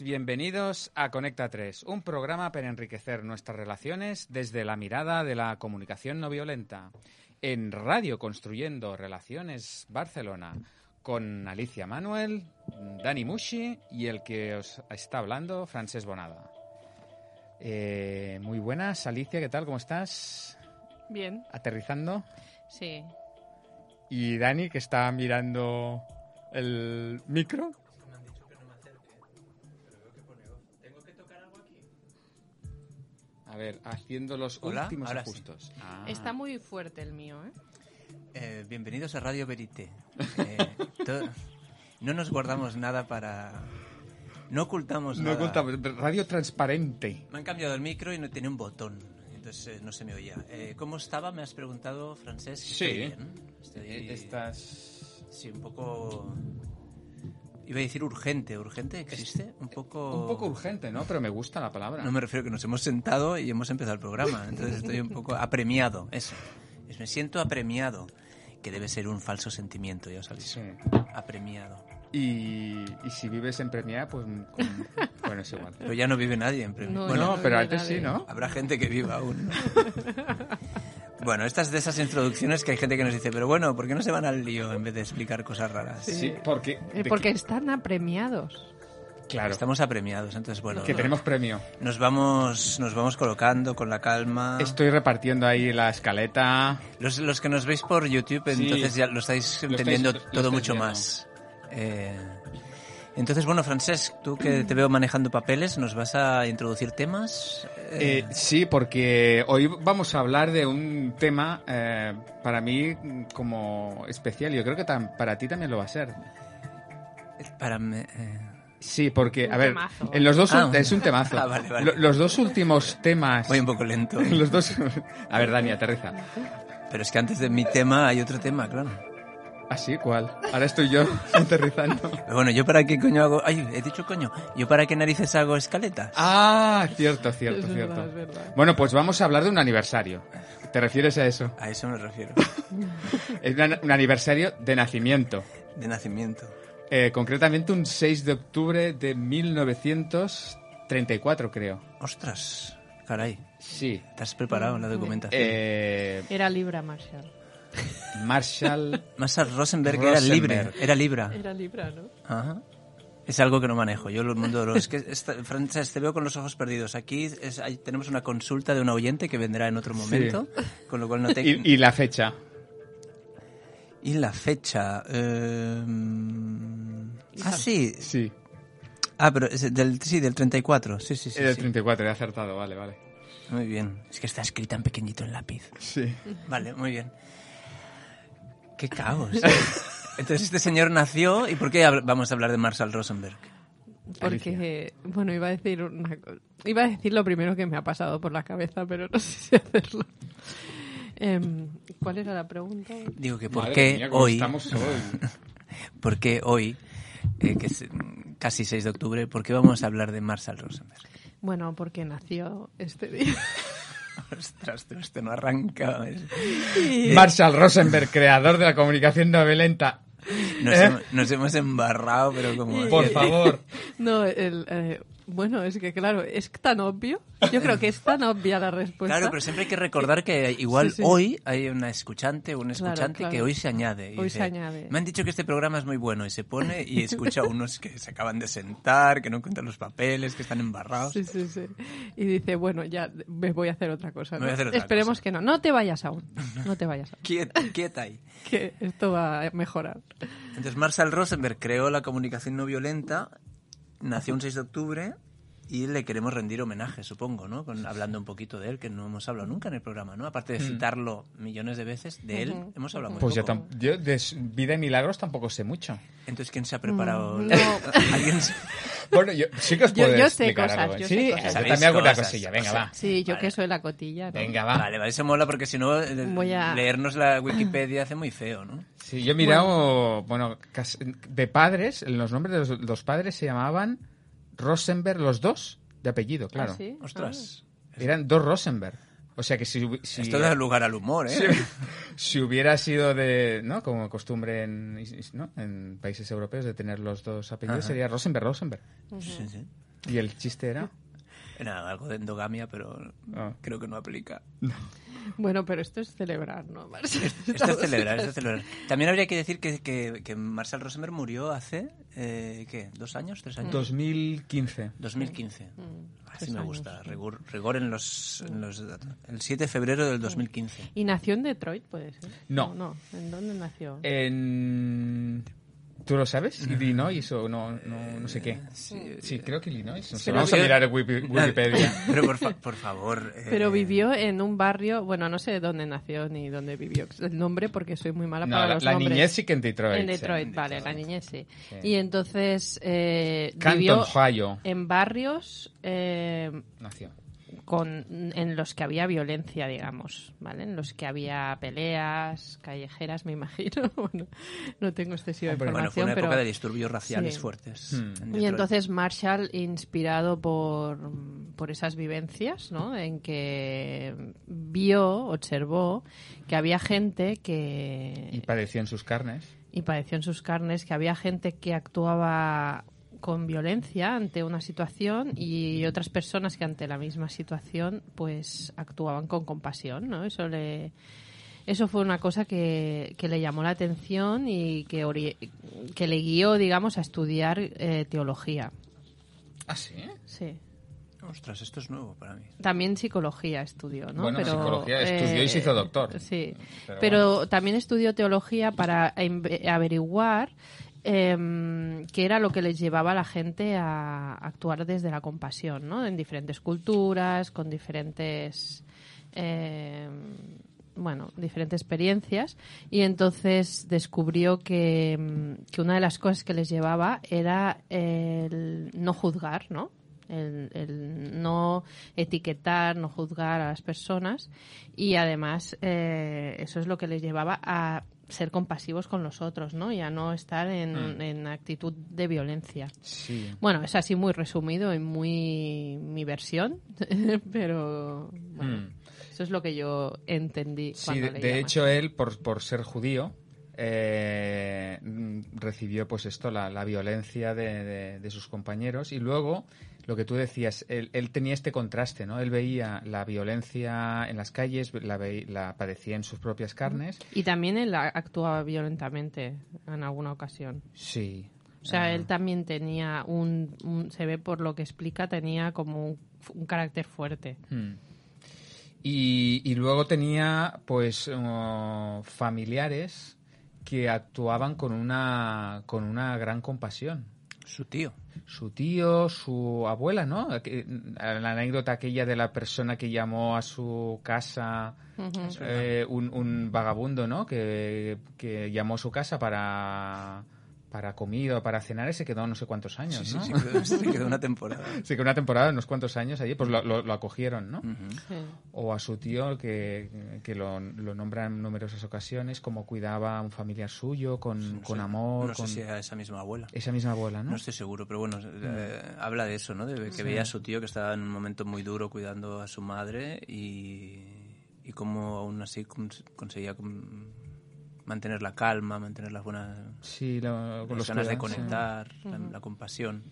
Bienvenidos a Conecta 3, un programa para enriquecer nuestras relaciones desde la mirada de la comunicación no violenta. En Radio Construyendo Relaciones Barcelona, con Alicia Manuel, Dani Mushi y el que os está hablando, Francés Bonada. Eh, muy buenas, Alicia, ¿qué tal? ¿Cómo estás? Bien. ¿Aterrizando? Sí. Y Dani, que está mirando el micro. Ver, haciendo los Hola, últimos ahora sí. ajustes. Ah. Está muy fuerte el mío, ¿eh? Eh, bienvenidos a Radio Verité. Eh, no nos guardamos nada para... No ocultamos No nada. contamos, radio transparente. Me han cambiado el micro y no tiene un botón, entonces eh, no se me oía. Eh, ¿Cómo estaba? Me has preguntado, Francés. Sí. Estoy bien. Estoy Estás Sí, un poco... Iba a decir urgente. ¿Urgente existe? Un poco... un poco urgente, ¿no? Pero me gusta la palabra. No me refiero que nos hemos sentado y hemos empezado el programa. Entonces estoy un poco apremiado. Eso. Es- Me siento apremiado. Que debe ser un falso sentimiento, ya sabéis. Sí. Apremiado. Y, y si vives en Premia, pues con- bueno, es igual. Pero ya no vive nadie en Premio. No, bueno, no, no pero antes sí, nadie. ¿no? habrá gente que viva aún. ¿no? bueno, estas de esas introducciones que hay gente que nos dice, pero bueno, ¿por qué no se van al lío en vez de explicar cosas raras? Sí, porque... Eh, Porque que- están apremiados. claro, Estamos apremiados, entonces bueno, que tenemos premio. nos vamos nos vamos colocando con la calma. Estoy repartiendo ahí la escaleta. Los, los que nos veis por YouTube, Sí. entonces ya lo estáis Lo entendiendo estáis- todo estáis mucho viendo. más. Eh, entonces, bueno, Francesc, tú que te veo manejando papeles, ¿nos vas a introducir temas? Eh, sí, porque hoy vamos a hablar de un tema eh, para mí como especial. Yo creo que para ti también lo va a ser. para me- eh, Sí, porque, Un a ver, temazo. en los dos Ah, es un temazo. Ah, vale, vale. Lo- Los dos últimos temas. voy un poco lento. Los dos. A ver, Dani, aterriza. Pero es que antes de mi tema hay otro tema, claro. ¿Ah, sí? ¿Cuál? Ahora estoy yo aterrizando. Pero bueno, ¿yo para qué coño hago...? Ay, he dicho coño. ¿Yo para qué narices hago escaletas? Ah, cierto, cierto, Es cierto. verdad, es verdad. Bueno, pues vamos a hablar de un aniversario. ¿Te refieres a eso? A eso me refiero. Es un aniversario de nacimiento. De nacimiento. Eh, concretamente un 6 de octubre de 1934, creo. Ostras, caray. Sí. ¿Te has preparado en la documentación? Eh, Era Libra, Marshall. Marshall. Marshall Rosenberg, era libre. Era libra. Era Libra, ¿no? Ajá. Es algo que no manejo. Yo el mundo de los... Es que, esta- Frances, te veo con los ojos perdidos. Aquí es- hay- tenemos una consulta de un oyente que vendrá en otro momento, con lo cual no te... Y, y la fecha. Y la fecha... eh, Ah, sí. Sí. Ah, pero es del, sí, del 34. Sí, sí, sí. Era el sí. 34, he acertado, vale, vale. Muy bien. Es que está escrita en pequeñito en lápiz. Sí. Vale, muy bien. Qué caos. Entonces este señor nació y ¿por qué vamos a hablar de Marshall Rosenberg? Porque, bueno, iba a decir una Iba a decir lo primero que me ha pasado por la cabeza, pero no sé si hacerlo. Em, ¿Cuál era la pregunta? Digo que por Madre qué mía, hoy, estamos hoy. por qué hoy, eh, que es mm, casi 6 de octubre, por qué vamos a hablar de Marshall Rosenberg? Bueno, porque nació este día. Ostras, pero esto no arranca. Es- Marshall Rosenberg, creador de la comunicación no violenta. Nos, ¿Eh? hemos, nos hemos embarrado, pero como... Por favor. No, el, eh, bueno, es que claro, es tan obvio. Yo creo que es tan obvia la respuesta. Claro, pero siempre hay que recordar que igual Sí, sí. hoy hay una escuchante o un Claro, escuchante que hoy se añade. y Hoy se añade. Me han dicho que este programa es muy bueno y se pone y escucha a unos que se acaban de sentar, que no cuentan los papeles, que están embarrados. Sí, sí, sí. Y dice, bueno, ya me voy a hacer otra cosa. ¿no? voy a hacer otra Esperemos cosa. que no. No te vayas aún. No te vayas aún. Quieta, quieta ahí. Que esto va a mejorar. Entonces Marshall Rosenberg creó la comunicación no violenta, nació un 6 de octubre y le queremos rendir homenaje, supongo, ¿no? Con- hablando un poquito de él, que no hemos hablado nunca en el programa, ¿no? Aparte de citarlo millones de veces, de él hemos hablado muy Pues yo, poco. tam- yo de s- vida y milagros tampoco sé mucho. Entonces, ¿quién se ha preparado? Mm, no. ¿Alguien se- Bueno, yo sí que os Yo- puedo yo sé cosas, algo. yo sí, sé cosas. yo también hago una cosas, cosilla. Venga, o sea, va. Sí, yo Vale. que soy la cotilla. ¿no? Venga, va. Vale, vale, eso mola porque si no, eh, Voy a- leernos la Wikipedia hace muy feo, ¿no? Sí, yo he mirado, bueno, cas- de padres, los nombres de los, los padres se llamaban Rosenberg, los dos, de apellido, claro. ¿Ah, sí? Ostras. Eran dos Rosenberg. O sea que si, si Esto da lugar al humor, ¿eh? si, si hubiera sido de, ¿no? Como costumbre en, ¿no? en países europeos de tener los dos apellidos, Ajá. sería Rosenberg, Rosenberg. Sí, sí. Y el chiste era... Era algo de endogamia, pero Ah. creo que no aplica. Bueno, pero esto es celebrar, ¿no? Marcel? Esto es celebrar, esto es celebrar. También habría que decir que, que, que Marcel Rosenberg murió hace, eh, ¿qué? ¿Dos años? ¿Tres años? 2015. 2015. Mm, Así tres me gusta. Rigor, rigor en, los, en los... El 7 de febrero del 2015. ¿Y nació en Detroit, puede ser? No. No, ¿En dónde nació? En... ¿Tú lo sabes? ¿Illinois o no, no, no sé qué? Sí, Sí, creo que Illinois. No sé, Pero vamos a yo- mirar Wikipedia. Pero por, fa- por favor... eh, Pero vivió en un barrio, bueno, no sé dónde nació ni dónde vivió el nombre porque soy muy mala No, para la, los la nombres. niñez sí que en Detroit. En sí. Detroit, en vale, Detroit. la niñez sí. Sí. Y entonces eh, Canton, vivió Ohio. en barrios eh, Nació. Con, en los que había violencia, digamos, ¿vale? En los que había peleas callejeras, me imagino. Bueno, no tengo excesiva Hombre, Bueno, fue información, una pero... época de disturbios raciales Sí. fuertes. Hmm. en Y entonces Marshall, inspirado por, por esas vivencias, ¿no? en que vio, observó que había gente Y que... padeció en sus carnes. y padeció en sus carnes que había gente que actuaba con violencia ante una situación y otras personas que ante la misma situación pues actuaban con compasión, ¿no? Eso le eso fue una cosa que, que le llamó la atención y que, ori- que le guió, digamos, a estudiar eh, teología. ¿Ah, sí? Sí. Ostras, esto es nuevo para mí. También psicología estudió, ¿no? Bueno, psicología estudió y se hizo doctor. Sí, Pero pero, también estudió teología para averiguar em, qué era lo que les llevaba a la gente a actuar desde la compasión, ¿no? En diferentes culturas, con diferentes... em, bueno, diferentes experiencias y entonces descubrió que, em, que una de las cosas que les llevaba era el no juzgar, ¿no? El, el no etiquetar, no juzgar a las personas y además eh, eso es lo que les llevaba a ser compasivos con los otros, ¿no? Y a no estar en, Mm. en actitud de violencia. Sí. Bueno, es así muy resumido y muy mi versión, pero bueno, Mm. eso es lo que yo entendí. Sí, cuando de, hecho él, por, por ser judío, eh, mm, recibió pues esto, la, la violencia de, de- de sus compañeros y luego lo que tú decías, él, él tenía este contraste, ¿no? Él veía la violencia en las calles, la, ve- la padecía en sus propias carnes. Y también él actuaba violentamente en alguna ocasión. Sí. O sea, Ah, él también tenía un, un- se ve por lo que explica, tenía como un, un carácter fuerte. mm. Y, y luego tenía pues uh, familiares que actuaban con una, con una gran compasión. Su tío. Su tío, su abuela, ¿no? Que- La anécdota aquella de la persona que llamó a su casa eh, un, un vagabundo, ¿no? Que, que llamó a su casa para, para comida o para cenar se quedó no sé cuántos años, Sí, ¿no? sí, sí, quedó, se quedó una temporada. Se quedó una temporada, unos cuantos años allí, pues lo, lo- lo acogieron, ¿no? Ujú. Sí. O a su tío, que, que lo, lo nombra en numerosas ocasiones, como cuidaba a un familiar suyo, con, No con sé- amor, No sé con si a esa misma abuela. esa misma abuela, ¿no? No estoy seguro, pero bueno, eh, habla de eso, ¿no? De que veía a su tío que estaba en un momento muy duro cuidando a su madre y, y cómo aún así cons- conseguía mantener la calma, mantener las buenas Sí, lo- con las los ganas de cuidados, sí. conectar, la, la compasión.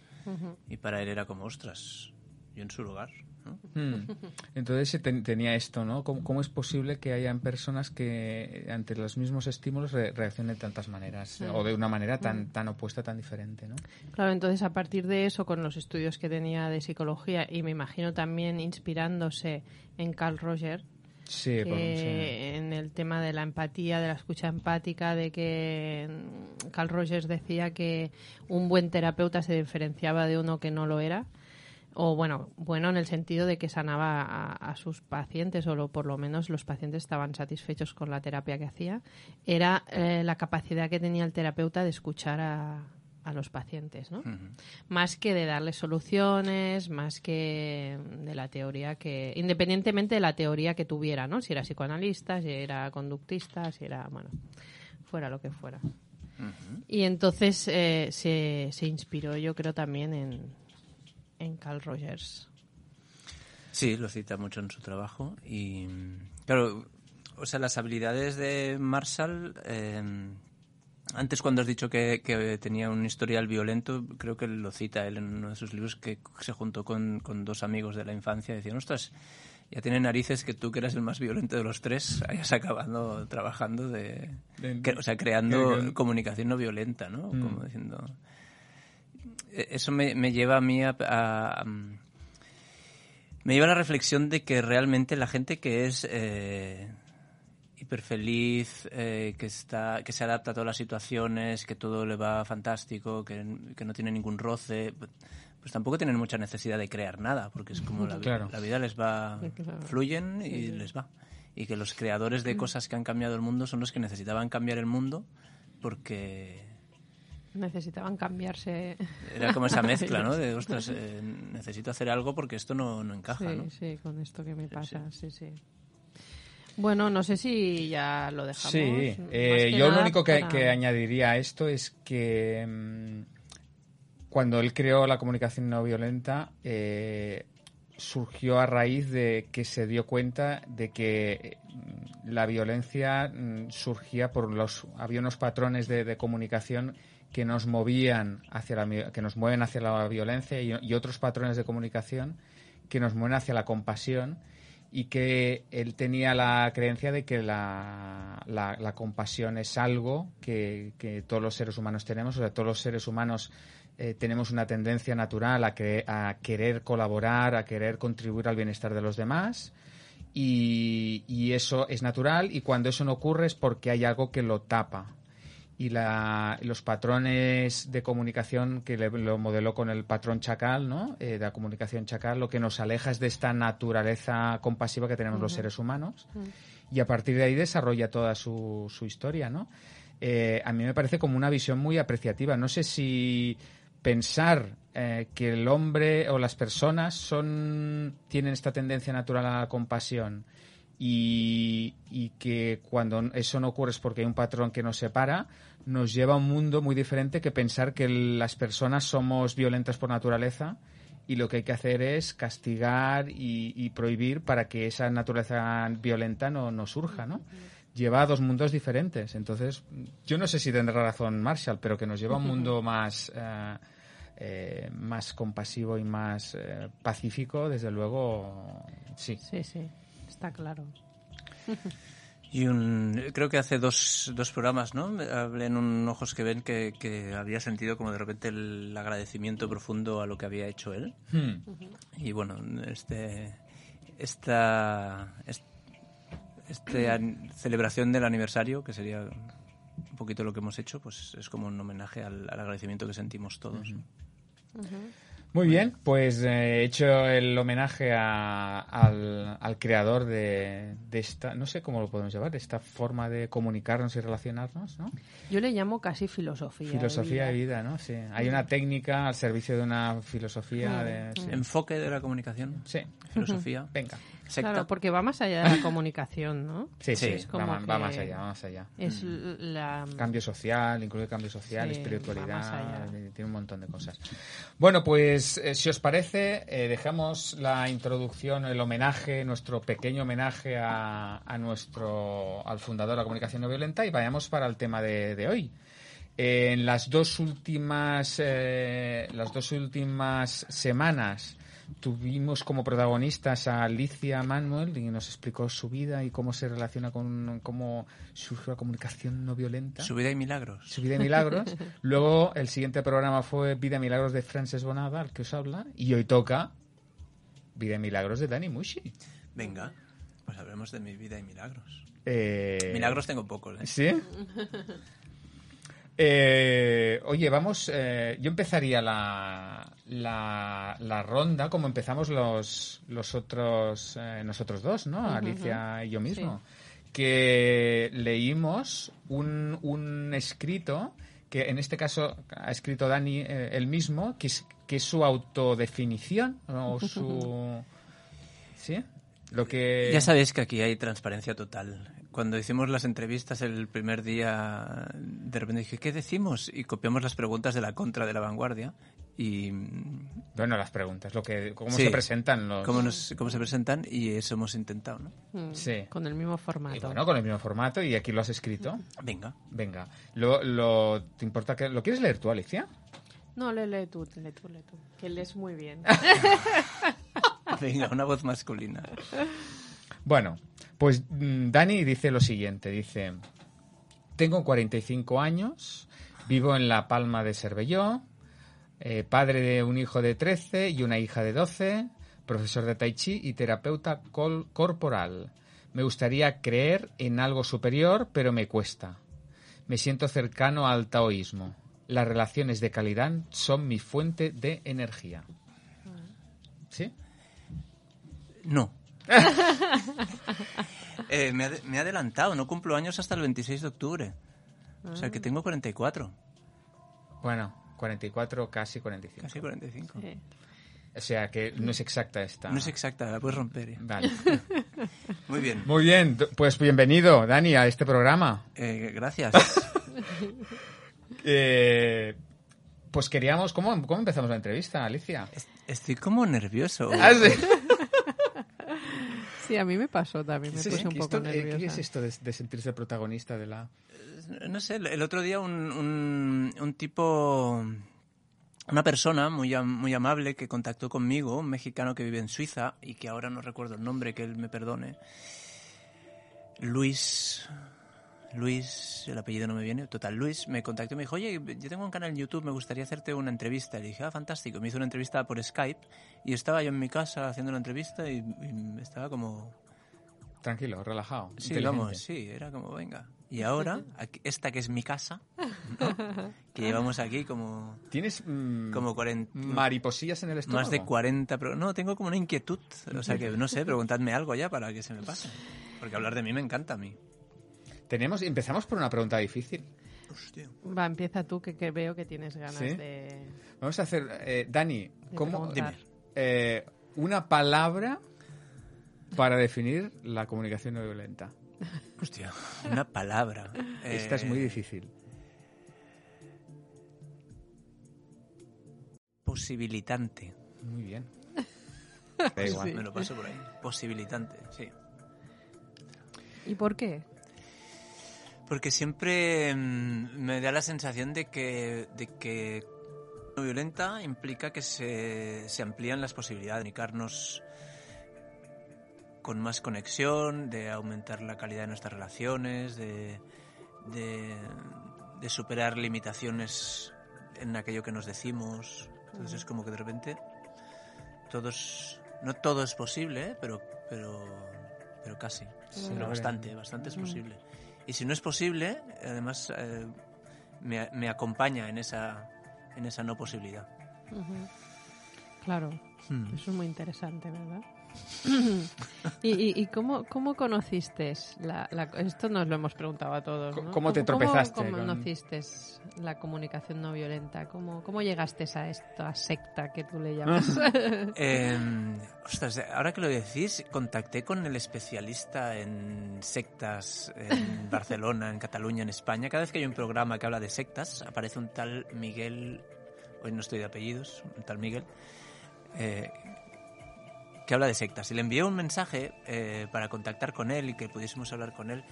Y para él era como, ostras, yo en su lugar. ¿no? Mm. Entonces se ten- tenía esto, ¿no? ¿Cómo, cómo es posible que hayan personas que ante los mismos estímulos re- reaccionen de tantas maneras o de una manera tan, tan opuesta, tan diferente, ¿no? Claro, entonces a partir de eso, con los estudios que tenía de psicología y me imagino también inspirándose en Carl Roger, Sí, por- sí. que en el tema de la empatía, de la escucha empática, de que mm, Carl Rogers decía que un buen terapeuta se diferenciaba de uno que no lo era. O bueno, bueno en el sentido de que sanaba a, a sus pacientes, o lo- por lo menos los pacientes estaban satisfechos con la terapia que hacía, era eh, la capacidad que tenía el terapeuta de escuchar a, a los pacientes, ¿no? Más que de darles soluciones, más que de la teoría que, independientemente de la teoría que tuviera, ¿no? Si era psicoanalista, si era conductista, si era, bueno, fuera lo que fuera. Y entonces eh, se, se inspiró, yo creo, también en, en Carl Rogers. Sí, lo cita mucho en su trabajo. Y claro, o sea, las habilidades de Marshall. eh, antes, cuando has dicho que, que tenía un historial violento, creo que lo cita él en uno de sus libros, que se juntó con, con dos amigos de la infancia y decían, ostras, ya tiene narices que tú, que eras el más violento de los tres, hayas acabado trabajando de... O sea, creando comunicación no violenta, ¿no? Mm. Como diciendo... E- Eso me, me lleva a mí a, a- a- me lleva a la reflexión de que realmente la gente que es eh, hiperfeliz, eh, que está, que se adapta a todas las situaciones, que todo le va fantástico, que, que no tiene ningún roce, pues tampoco tienen mucha necesidad de crear nada, porque es como la, vi- Claro. la vida les va, fluyen y les va. Y que los creadores de cosas que han cambiado el mundo son los que necesitaban cambiar el mundo porque Necesitaban cambiarse. era como esa mezcla, ¿no? De, ostras, eh, necesito hacer algo porque esto no, no encaja, Sí, ¿no? sí, con esto que me pasa, sí, sí. Bueno, no sé si ya lo dejamos. Sí, eh, yo lo único que, para- que añadiría a esto es que mm, cuando él creó la comunicación no violenta, eh, surgió a raíz de que se dio cuenta de que mm, la violencia mm, surgía por los había unos patrones de, de comunicación que nos movían hacia la que nos mueven hacia la violencia y, y otros patrones de comunicación que nos mueven hacia la compasión y que él tenía la creencia de que la, la- compasión es algo que, que todos los seres humanos tenemos, o sea, todos los seres humanos eh, tenemos una tendencia natural a, que- a querer colaborar, a querer contribuir al bienestar de los demás. Y, y eso es natural y cuando eso no ocurre es porque hay algo que lo tapa. Y la- los patrones de comunicación que le- lo modeló con el patrón chacal, ¿no? Eh, de la comunicación chacal, lo que nos aleja es de esta naturaleza compasiva que tenemos los seres humanos. Y a partir de ahí desarrolla toda su, su historia, ¿no? Eh, a mí me parece como una visión muy apreciativa. No sé si pensar eh, que el hombre o las personas son tienen esta tendencia natural a la compasión y, y que cuando eso no ocurre es porque hay un patrón que nos separa, nos lleva a un mundo muy diferente que pensar que las personas somos violentas por naturaleza y lo que hay que hacer es castigar y, y prohibir para que esa naturaleza violenta no, no surja, ¿no? Lleva a dos mundos diferentes. Entonces, yo no sé si tendrá razón Marshall, pero que nos lleva a un mundo más, eh, más compasivo y más eh, pacífico, desde luego, sí. Sí, sí, está claro. Y un, creo que hace dos, dos programas, ¿no? Hablé en un Ojos que ven que, que había sentido como de repente el agradecimiento profundo a lo que había hecho él. Hmm. Y bueno, este, esta, est- este an- celebración del aniversario, que sería un poquito lo que hemos hecho, pues es como un homenaje al, al agradecimiento que sentimos todos. ¿no? Muy bien, pues eh, he hecho el homenaje a- al, al creador de, de esta, no sé cómo lo podemos llamar, de esta forma de comunicarnos y relacionarnos, ¿no? Yo le llamo casi filosofía. Filosofía de vida. vida, ¿no? Sí. Hay una técnica al servicio de una filosofía de... sí. Enfoque de la comunicación, Sí, filosofía, venga. Secta. Claro, porque va más allá de la comunicación, ¿no? Sí, sí, Es va, como va más allá, va más allá. Es Mm. la... Cambio social, incluye cambio social, Sí, espiritualidad, tiene un montón de cosas. Bueno, pues eh, si os parece, eh, dejamos la introducción, el homenaje, nuestro pequeño homenaje a, a nuestro, al fundador de la comunicación no violenta y vayamos para el tema de, de hoy. En las dos últimas, eh, las dos últimas semanas tuvimos como protagonistas a Alicia Manuel y nos explicó su vida y cómo se relaciona con cómo surgió la comunicación no violenta. Su vida y milagros. Su vida y milagros. Luego el siguiente programa fue Vida y milagros de Frances Bonada, al que os habla, y hoy toca Vida y milagros de Dani Mushi. Venga, pues hablemos de mi vida y milagros. Eh, Milagros tengo pocos, ¿eh? ¿Sí? Eh, oye, vamos, eh, yo empezaría la, la, la ronda como empezamos los, los otros, eh, nosotros dos, ¿no? Alicia y yo mismo. Que leímos un, un escrito que en este caso ha escrito Dani eh, él mismo, que es, que es su autodefinición o su... ¿Sí? Lo que... Ya sabéis que aquí hay transparencia total. Cuando hicimos las entrevistas el primer día, de repente dije, ¿qué decimos? Y copiamos las preguntas de la contra de la vanguardia. y Bueno, las preguntas, lo que, cómo Sí. se presentan los... cómo, nos- cómo se presentan y eso hemos intentado, ¿no? Mm, Sí. Con el mismo Y formato. bueno, con el mismo formato y aquí lo has escrito. Venga. Venga, lo, lo, ¿te importa que lo quieres leer tú, Alicia? No, lee, lee tú, lee tú, lee tú. Que lees muy bien. Venga, una voz masculina. Bueno, pues mm, Dani dice lo siguiente, dice, tengo 45 años, vivo en La Palma de Cervelló, eh, padre de un hijo de 13 y una hija de 12, profesor de tai chi y terapeuta col- corporal. Me gustaría creer en algo superior, pero me cuesta. Me siento cercano al taoísmo. Las relaciones de calidad son mi fuente de energía. ¿Sí? No. Eh, me, ha, me he adelantado, no cumplo años hasta el 26 de octubre. O sea que tengo 44, Bueno, 44, casi 45. casi 45. Sí. O sea que no es exacta esta. No es exacta, la puedes romper. ¿eh? Vale. Muy bien. Muy bien, pues bienvenido, Dani, a este programa. Eh, gracias. Eh, pues queríamos. ¿cómo, ¿Cómo empezamos la entrevista, Alicia? Es- Estoy como nervioso. Ah, sí. Sí, a mí me pasó también, me Sí, puse un ¿qué poco esto- eh, nerviosa. ¿Qué es esto de, de sentirse protagonista de la.? No sé, el otro día un, un, un tipo, una persona muy, muy amable que contactó conmigo, un mexicano que vive en Suiza y que ahora no recuerdo el nombre, que él me perdone. Luis, Luis, el apellido no me viene, total, Luis me contactó y me dijo, oye, yo tengo un canal en YouTube, me gustaría hacerte una entrevista. Le dije, ah, fantástico. Me hizo una entrevista por Skype y estaba yo en mi casa haciendo una entrevista y, y estaba como, Tranquilo, relajado. Sí, vamos, sí, era como, venga. Y ahora, aquí- esta que es mi casa, ¿no? que llevamos aquí como, ¿Tienes mm, como 40, mariposillas en el estómago? más de 40, pero no, tengo como una inquietud. O sea que, no sé, preguntadme algo ya para que se me pase. Porque hablar de mí me encanta a mí. Tenemos, empezamos por una pregunta difícil. Hostia. Va, empieza tú, que, que veo que tienes ganas ¿Sí? de... Vamos a hacer. eh, Dani, ¿cómo. preguntar. eh, una palabra para definir la comunicación no violenta. Hostia, una palabra. Esta es Eh, muy difícil. Posibilitante. Muy bien. Da igual. Me lo paso por ahí. Posibilitante, sí. ¿Y por qué? Porque siempre mm, me da la sensación de que, de que no violenta implica que se, se amplían las posibilidades de comunicarnos con más conexión, de aumentar la calidad de nuestras relaciones, de, de, de superar limitaciones en aquello que nos decimos. Entonces es como que de repente todos, no todo es posible, ¿eh? pero, pero, pero casi. Sí, bastante, bastante es posible. Y si no es posible, además eh, me, me acompaña en esa, en esa no posibilidad. Claro, Hmm. eso es muy interesante, ¿verdad? ¿Y, y, y cómo, cómo conociste la, la- Esto nos lo hemos preguntado a todos, ¿no? ¿Cómo te tropezaste ¿Cómo, con- conociste la comunicación no violenta? ¿Cómo, ¿Cómo llegaste a esta secta que tú le llamas? Eh, ostras, ahora que lo decís, contacté con el especialista en sectas en Barcelona, en Cataluña, en España. Cada vez que hay un programa que habla de sectas, aparece un tal Miguel, hoy no estoy de apellidos, un tal Miguel, eh, que habla de sectas. Y le envié un mensaje eh, para contactar con él y que pudiésemos hablar con él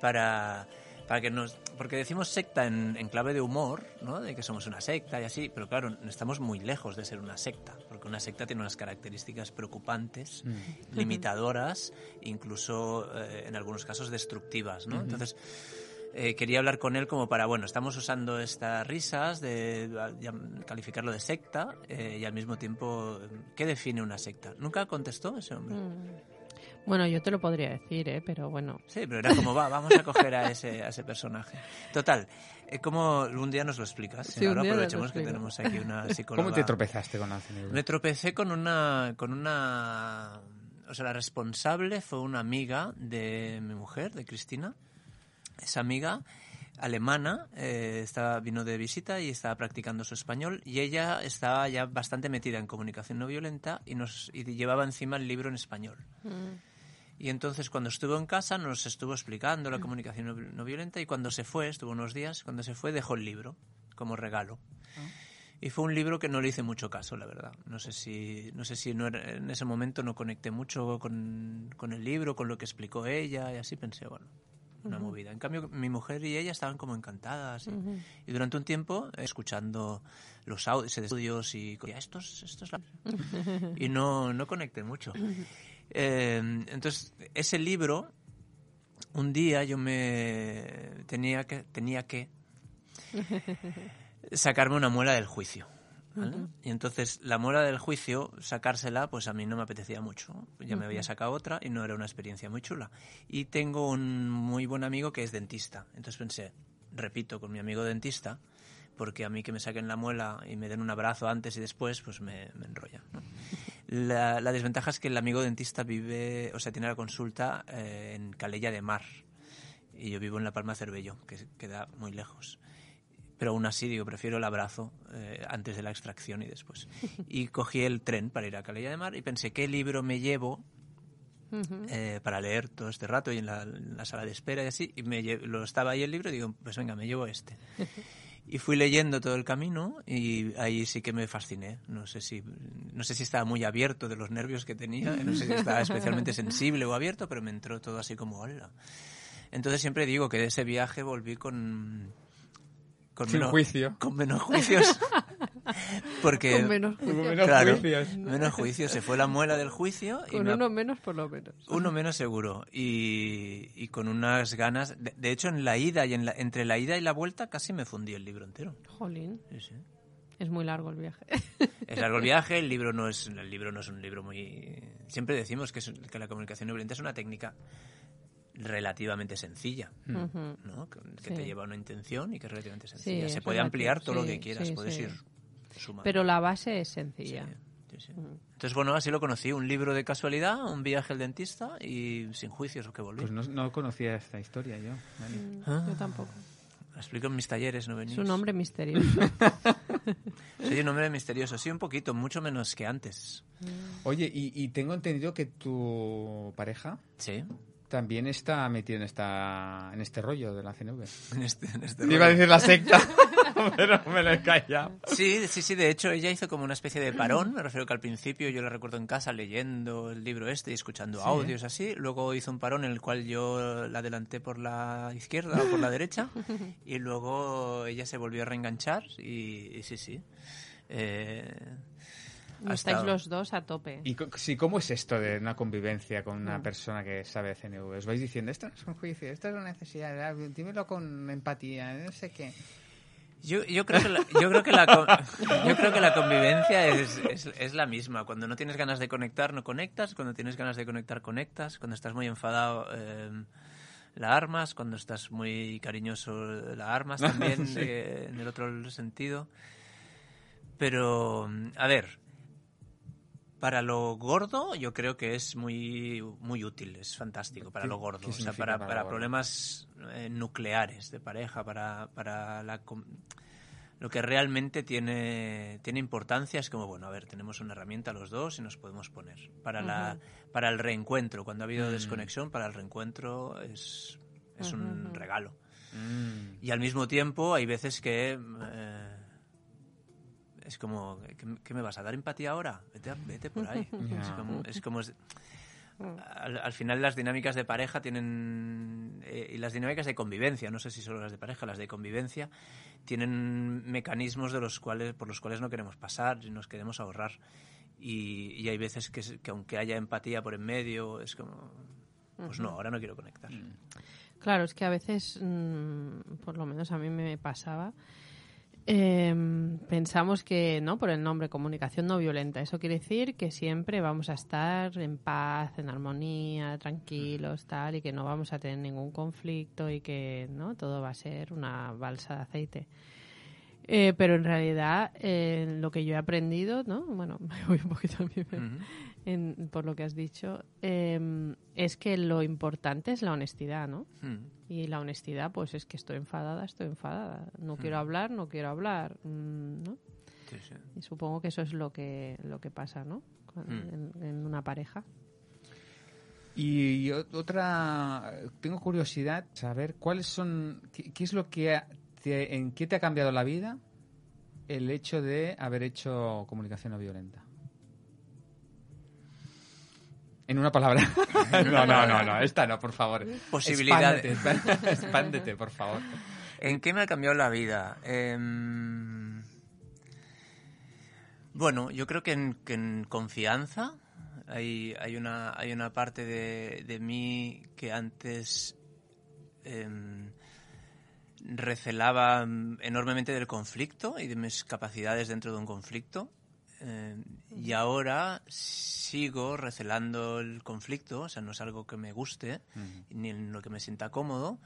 para, para que nos... Porque decimos secta en, en clave de humor, ¿no? De que somos una secta y así, pero claro, estamos muy lejos de ser una secta, porque una secta tiene unas características preocupantes, Mm. limitadoras, incluso eh, en algunos casos destructivas, ¿no? Entonces... eh, quería hablar con él como para, bueno, estamos usando estas risas de, de calificarlo de secta eh, y al mismo tiempo, ¿qué define una secta? Nunca contestó ese hombre. Mm. bueno, yo te lo podría decir, ¿eh? Pero bueno. Sí, pero era como, va, vamos a coger a ese, a ese personaje. Total, eh, ¿cómo un día nos lo explicas? Sí, Ahora un día nos lo aprovechemos que tenemos aquí una psicóloga. ¿Cómo te tropezaste con CNV? Me tropecé con una, con una... O sea, la responsable fue una amiga de mi mujer, de Cristina. Esa amiga alemana eh, estaba, vino de visita y estaba practicando su español y ella estaba ya bastante metida en comunicación no violenta y, nos, y llevaba encima el libro en español. Y entonces cuando estuvo en casa nos estuvo explicando la comunicación no, no violenta y cuando se fue, estuvo unos días, cuando se fue dejó el libro como regalo. Y fue un libro que no le hice mucho caso, la verdad. No sé si, no sé si no era- en ese momento no conecté mucho con, con el libro, con lo que explicó ella, y así pensé, bueno, una movida. En cambio, mi mujer y ella estaban como encantadas. Y, y durante un tiempo, escuchando los audios estudios y co- esto es, esto es la... y no, no conecté mucho. Eh, entonces, ese libro, un día yo me tenía que, tenía que sacarme una muela del juicio. ¿Vale? Y entonces la muela del juicio, sacársela, pues a mí no me apetecía mucho. Ya me había sacado otra y no era una experiencia muy chula. Y tengo un muy buen amigo que es dentista. Entonces pensé, repito, con mi amigo dentista, porque a mí que me saquen la muela y me den un abrazo antes y después, pues me, me enrolla. ¿no? La, la desventaja es que el amigo dentista vive, o sea, tiene la consulta eh, en Calella de Mar. Y yo vivo en La Palma Cervello, que queda muy lejos. Pero aún así, digo, prefiero el abrazo eh, antes de la extracción y después. Y cogí el tren para ir a Calella de Mar y pensé, ¿qué libro me llevo eh, para leer todo este rato y en la, en la sala de espera y así? Y me lo estaba ahí el libro y digo, pues venga, me llevo este. Y fui leyendo todo el camino y ahí sí que me fasciné. No sé si, no sé si estaba muy abierto de los nervios que tenía, no sé si estaba especialmente sensible o abierto, pero me entró todo así como hola. Entonces siempre digo que de ese viaje volví con... con Sin juicio. Con menos juicios. Porque... Con menos juicio. menos claro, juicios. menos juicios. Se fue la muela del juicio y Con uno menos, por lo menos. uno menos seguro y, y con unas ganas. De, de hecho, en la ida y en la, entre la ida y la vuelta casi me fundí el libro entero. Jolín, Sí, sí. es muy largo el viaje. Es largo el viaje, el libro no es el libro no es un libro muy. Siempre decimos que, es- que la comunicación no violenta es una técnica relativamente sencilla. ¿no? Que, que Sí. te lleva a una intención y que es relativamente sencilla. es Se puede relativo, ampliar todo lo sí, que quieras, sí, puedes sí. ir sumando. Pero la base es Sí, sencilla. sí, sí. Entonces, bueno, así lo conocí. Un libro de casualidad, un viaje al dentista y sin juicios que volví. Pues no, no conocía esta historia yo. Dani. Mm, Ah. Yo tampoco. Lo explico en mis talleres, ¿no venís? Es un hombre misterioso. Soy un hombre misterioso, sí, un poquito, mucho menos que antes. Oye, y, y tengo entendido que tu pareja Sí, también está metida en esta en este rollo de la CNV. en este, en este Iba a decir la secta, pero me lo he callado. Sí, sí, sí, de hecho ella hizo como una especie de parón, me refiero que al principio yo la recuerdo en casa leyendo el libro este y escuchando Sí. audios así, luego hizo un parón en el cual yo la adelanté por la izquierda o por la derecha y luego ella se volvió a reenganchar y, y sí, sí. Eh, ha Estáis estado- los dos a tope. ¿Y co- sí, cómo es esto de una convivencia con una persona que sabe de CNV? ¿Os vais diciendo, esto no es un juicio, esto es una necesidad, ah, dímelo con empatía, no sé qué? Yo, yo creo que la, yo creo que la, yo creo que la convivencia es, es, es la misma. Cuando no tienes ganas de conectar, no conectas. Cuando tienes ganas de conectar, conectas. Cuando estás muy enfadado, eh, la armas. Cuando estás muy cariñoso, la armas también, Sí. eh, en el otro sentido. Pero, a ver, para lo gordo yo creo que es muy, muy útil, es fantástico para ¿Qué- lo gordo. O sea, para, para problemas eh, nucleares de pareja, para, para la... Lo que realmente tiene, tiene importancia es como, bueno, a ver, tenemos una herramienta los dos y nos podemos poner. Para, la, para el reencuentro, cuando ha habido Mm. desconexión, para el reencuentro es, es un Ujú. regalo. Mm. Y al mismo tiempo hay veces que eh, es como, ¿qué, qué me vas a dar empatía ahora? Vete, a- vete por ahí. Es como, es como es- al, al final las dinámicas de pareja tienen eh, y las dinámicas de convivencia, no sé si solo las de pareja, las de convivencia tienen mecanismos de los cuales por los cuales no queremos pasar y nos queremos ahorrar. Y, y hay veces que, aunque haya empatía por en medio, es como, pues no, ahora no quiero conectar. Claro, es que a veces, mm, por lo menos a mí me pasaba, em, pensamos que, ¿no? Por el nombre, comunicación no violenta. Eso quiere decir que siempre vamos a estar en paz, en armonía, tranquilos, tal, y que no vamos a tener ningún conflicto y que, ¿no? Todo va a ser una balsa de aceite. Eh, pero en realidad, eh, lo que yo he aprendido, ¿no? Bueno, me voy un poquito a pero- Ujú. En- por lo que has dicho, em, es que lo importante es la honestidad, ¿no? Mm. Y la honestidad, pues es que estoy enfadada, estoy enfadada. No quiero hablar, no quiero hablar, mm, ¿no? Sí, sí. Y supongo que eso es lo que, lo que pasa, ¿no? Con- Mm. en, en una pareja. Y otra, tengo curiosidad saber cuáles son, qué, qué es lo que, te- en qué te ha cambiado la vida el hecho de haber hecho comunicación no violenta? En una palabra. no, no, no, no, esta no, por favor. Posibilidades. Expándete, expándete, por favor. ¿En qué me ha cambiado la vida? Em, bueno, yo creo que en, que en confianza. Hay, hay, una, hay una parte de, de mí que antes em, recelaba enormemente del conflicto y de mis capacidades dentro de un conflicto. Eh, y ahora sigo recelando el conflicto, o sea, no es algo que me guste ni en lo que me sienta cómodo,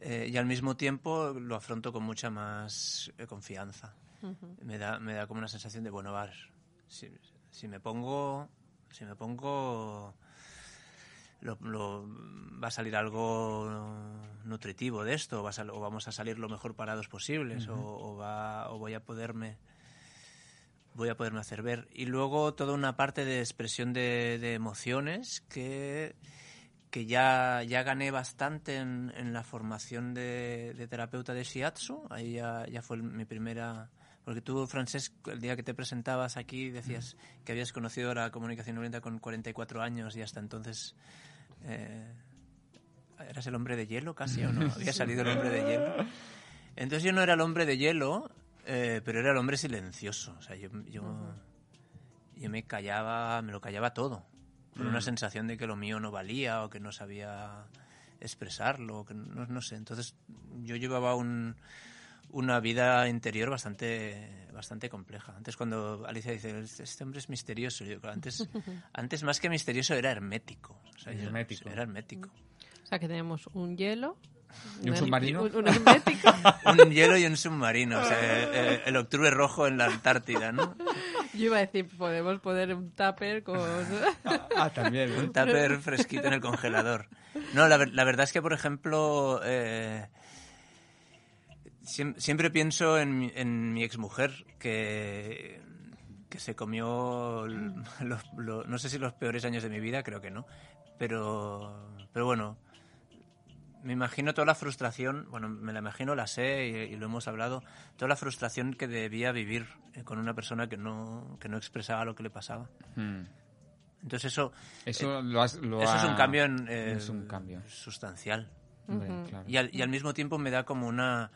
eh, y al mismo tiempo lo afronto con mucha más eh, confianza. me, da, me da como una sensación de, bueno, va, si, si me pongo, si me pongo lo, lo, va a salir algo nutritivo de esto, o, va a sal, o, vamos a salir lo mejor parados posibles, uh -huh. o, o, va, o voy a poderme voy a poderme hacer ver. Y luego toda una parte de expresión de, de emociones que, que ya, ya gané bastante en, en la formación de, de, terapeuta de Shiatsu. Ahí ya, ya fue mi primera... Porque tú, Francesc, el día que te presentabas aquí decías que habías conocido la comunicación violenta con 44 años y hasta entonces... Eh, ¿Eras el hombre de hielo casi o no? Había salido el hombre de hielo. Entonces yo no era el hombre de hielo, eh, pero era el hombre silencioso. O sea, yo, yo, yo, me callaba, me lo callaba todo. Por una sensación de que lo mío no valía o que no sabía expresarlo, que no, no sé. Entonces yo llevaba un, una vida interior bastante bastante compleja. Antes cuando Alicia dice, este hombre es misterioso, yo antes, antes más que misterioso era hermético. O sea, hermético. Era hermético. O sea, que tenemos un hielo, ¿Y un submarino? Un, un un hielo y un submarino. O sea, el, el, octubre rojo en la Antártida, ¿no? Yo iba a decir, podemos poner un tupper con... ah, también. ¿eh? Un tupper fresquito en el congelador. No, la, la verdad es que, por ejemplo, eh, siempre, siempre, pienso en, mi, en mi exmujer, que, que se comió, los, los, no sé si los peores años de mi vida, creo que no. Pero, pero bueno, me imagino toda la frustración, bueno, me la imagino, la sé y, y, lo hemos hablado, toda la frustración que debía vivir eh, con una persona que no, que no expresaba lo que le pasaba. Hmm. Entonces eso... Eso, eh, lo has, lo eso ha... es un cambio, en, eh, es un cambio. sustancial. Y, al, y, al, mismo tiempo me da como una...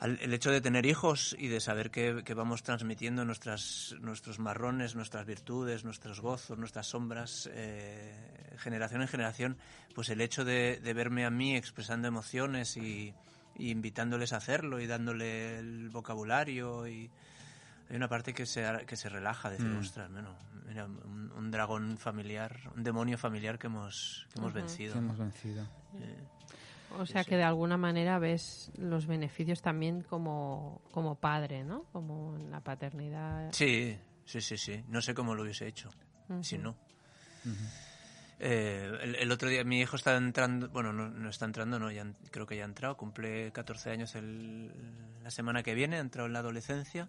el hecho de tener hijos y de saber que, que vamos transmitiendo nuestras, nuestros marrones, nuestras virtudes, nuestros gozos, nuestras sombras, eh, generación en generación, pues el hecho de, de, verme a mí expresando emociones y, y, invitándoles a hacerlo y dándole el vocabulario y hay una parte que se, que se relaja, decir, mm. ostras, bueno, mira, un, un, dragón familiar, un demonio familiar que hemos, que hemos uh -huh. vencido. Que hemos vencido. Eh, o sea que de alguna manera ves los beneficios también como, como padre, ¿no? Como en la paternidad. Sí, sí, sí, sí. No sé cómo lo hubiese hecho, uh -huh. si no. Uh -huh. eh, el, el, otro día mi hijo está entrando, bueno, no, no está entrando, no, ya, creo que ya ha entrado, cumple 14 años el, la semana que viene, ha entrado en la adolescencia.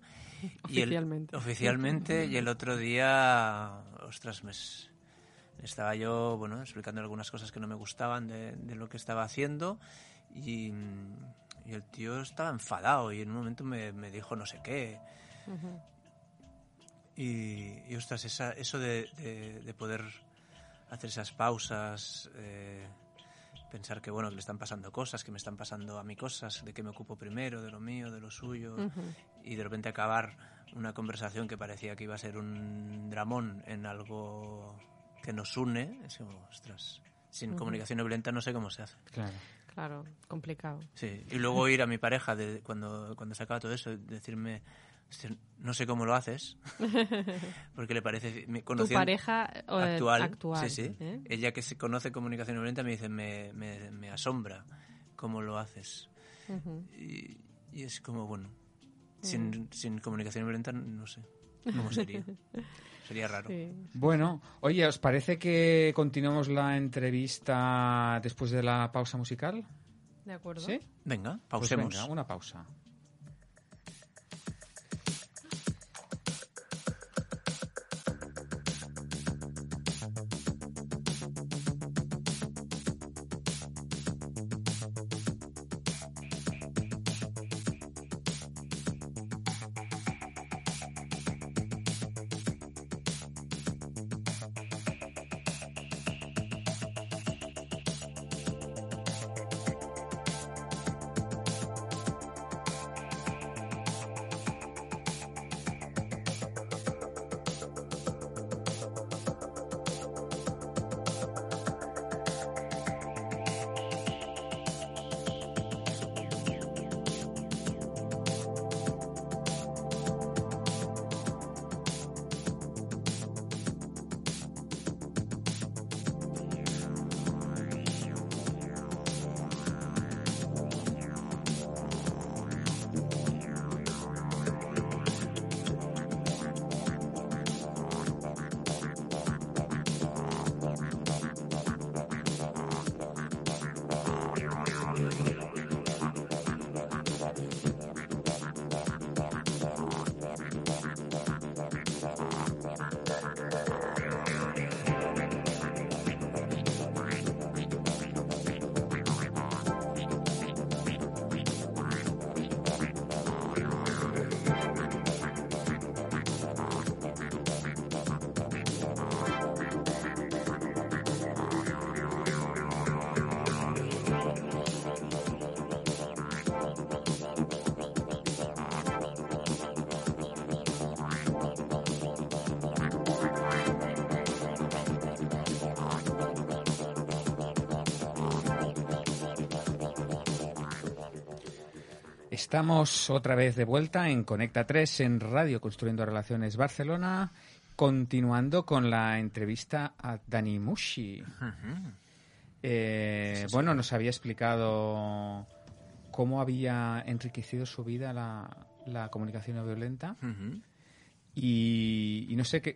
Oficialmente. Y el, oficialmente, y el otro día, ostras, me, estaba yo, bueno, explicando algunas cosas que no me gustaban de, de lo que estaba haciendo y, y, el tío estaba enfadado y en un momento me, me dijo no sé qué. Uh -huh. y, y, ostras, esa, eso de, de, de, poder hacer esas pausas, eh, pensar que, bueno, que le están pasando cosas, que me están pasando a mí cosas, de qué me ocupo primero, de lo mío, de lo suyo, uh -huh. y de repente acabar una conversación que parecía que iba a ser un dramón en algo que nos une, es como, ostras, sin uh -huh. comunicación no violenta no sé cómo se hace. Claro. Claro, complicado. Sí, y luego ir a mi pareja de, cuando, cuando se acaba todo eso, decirme, no sé cómo lo haces, porque le parece... ¿Tu pareja actual, actual sí, sí. ¿eh? Ella que se conoce comunicación no violenta me dice, me, me, me asombra cómo lo haces. Uh -huh. y, y, es como, bueno, sin, uh -huh. sin comunicación violenta no sé cómo sería. Sería raro. Sí. Bueno, oye, ¿os parece que continuemos la entrevista después de la pausa musical? De acuerdo. ¿Sí? Venga, pausemos. Pues venga, una pausa. Estamos otra vez de vuelta en Conecta 3 en Radio Construyendo Relaciones Barcelona, continuando con la entrevista a Dani Mushi. Eh, bueno, nos había explicado cómo había enriquecido su vida la, la comunicación no violenta y, y no sé qué,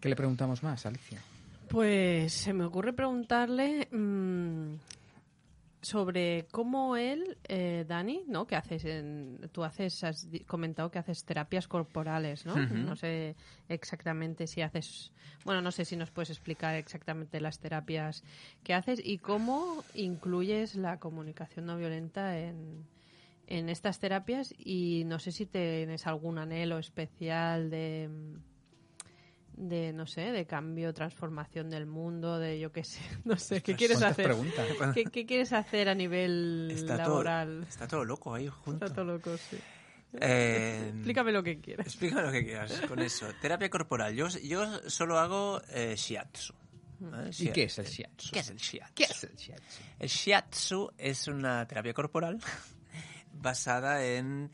qué le preguntamos más, Alicia. Pues se me ocurre preguntarle mm, sobre cómo él, eh, Dani, ¿no? Que haces en, tú haces, has comentado que haces terapias corporales, ¿no? No sé exactamente si haces, bueno, no sé si nos puedes explicar exactamente las terapias que haces y cómo incluyes la comunicación no violenta en, en estas terapias y no sé si tienes algún anhelo especial de de no sé, de cambio, transformación del mundo, de yo qué sé, no sé, ¿qué quieres ¿Cuántas hacer? preguntas? ¿Qué, qué quieres hacer a nivel Está todo, laboral? está todo loco ahí junto. Está todo loco, sí. Eh, Explícame lo que quieras. Explícame lo que quieras con eso. Terapia corporal. Yo, yo solo hago eh, shiatsu. ¿Y qué es el shiatsu? ¿Qué es el shiatsu? ¿Qué es el shiatsu? El shiatsu es una terapia corporal basada en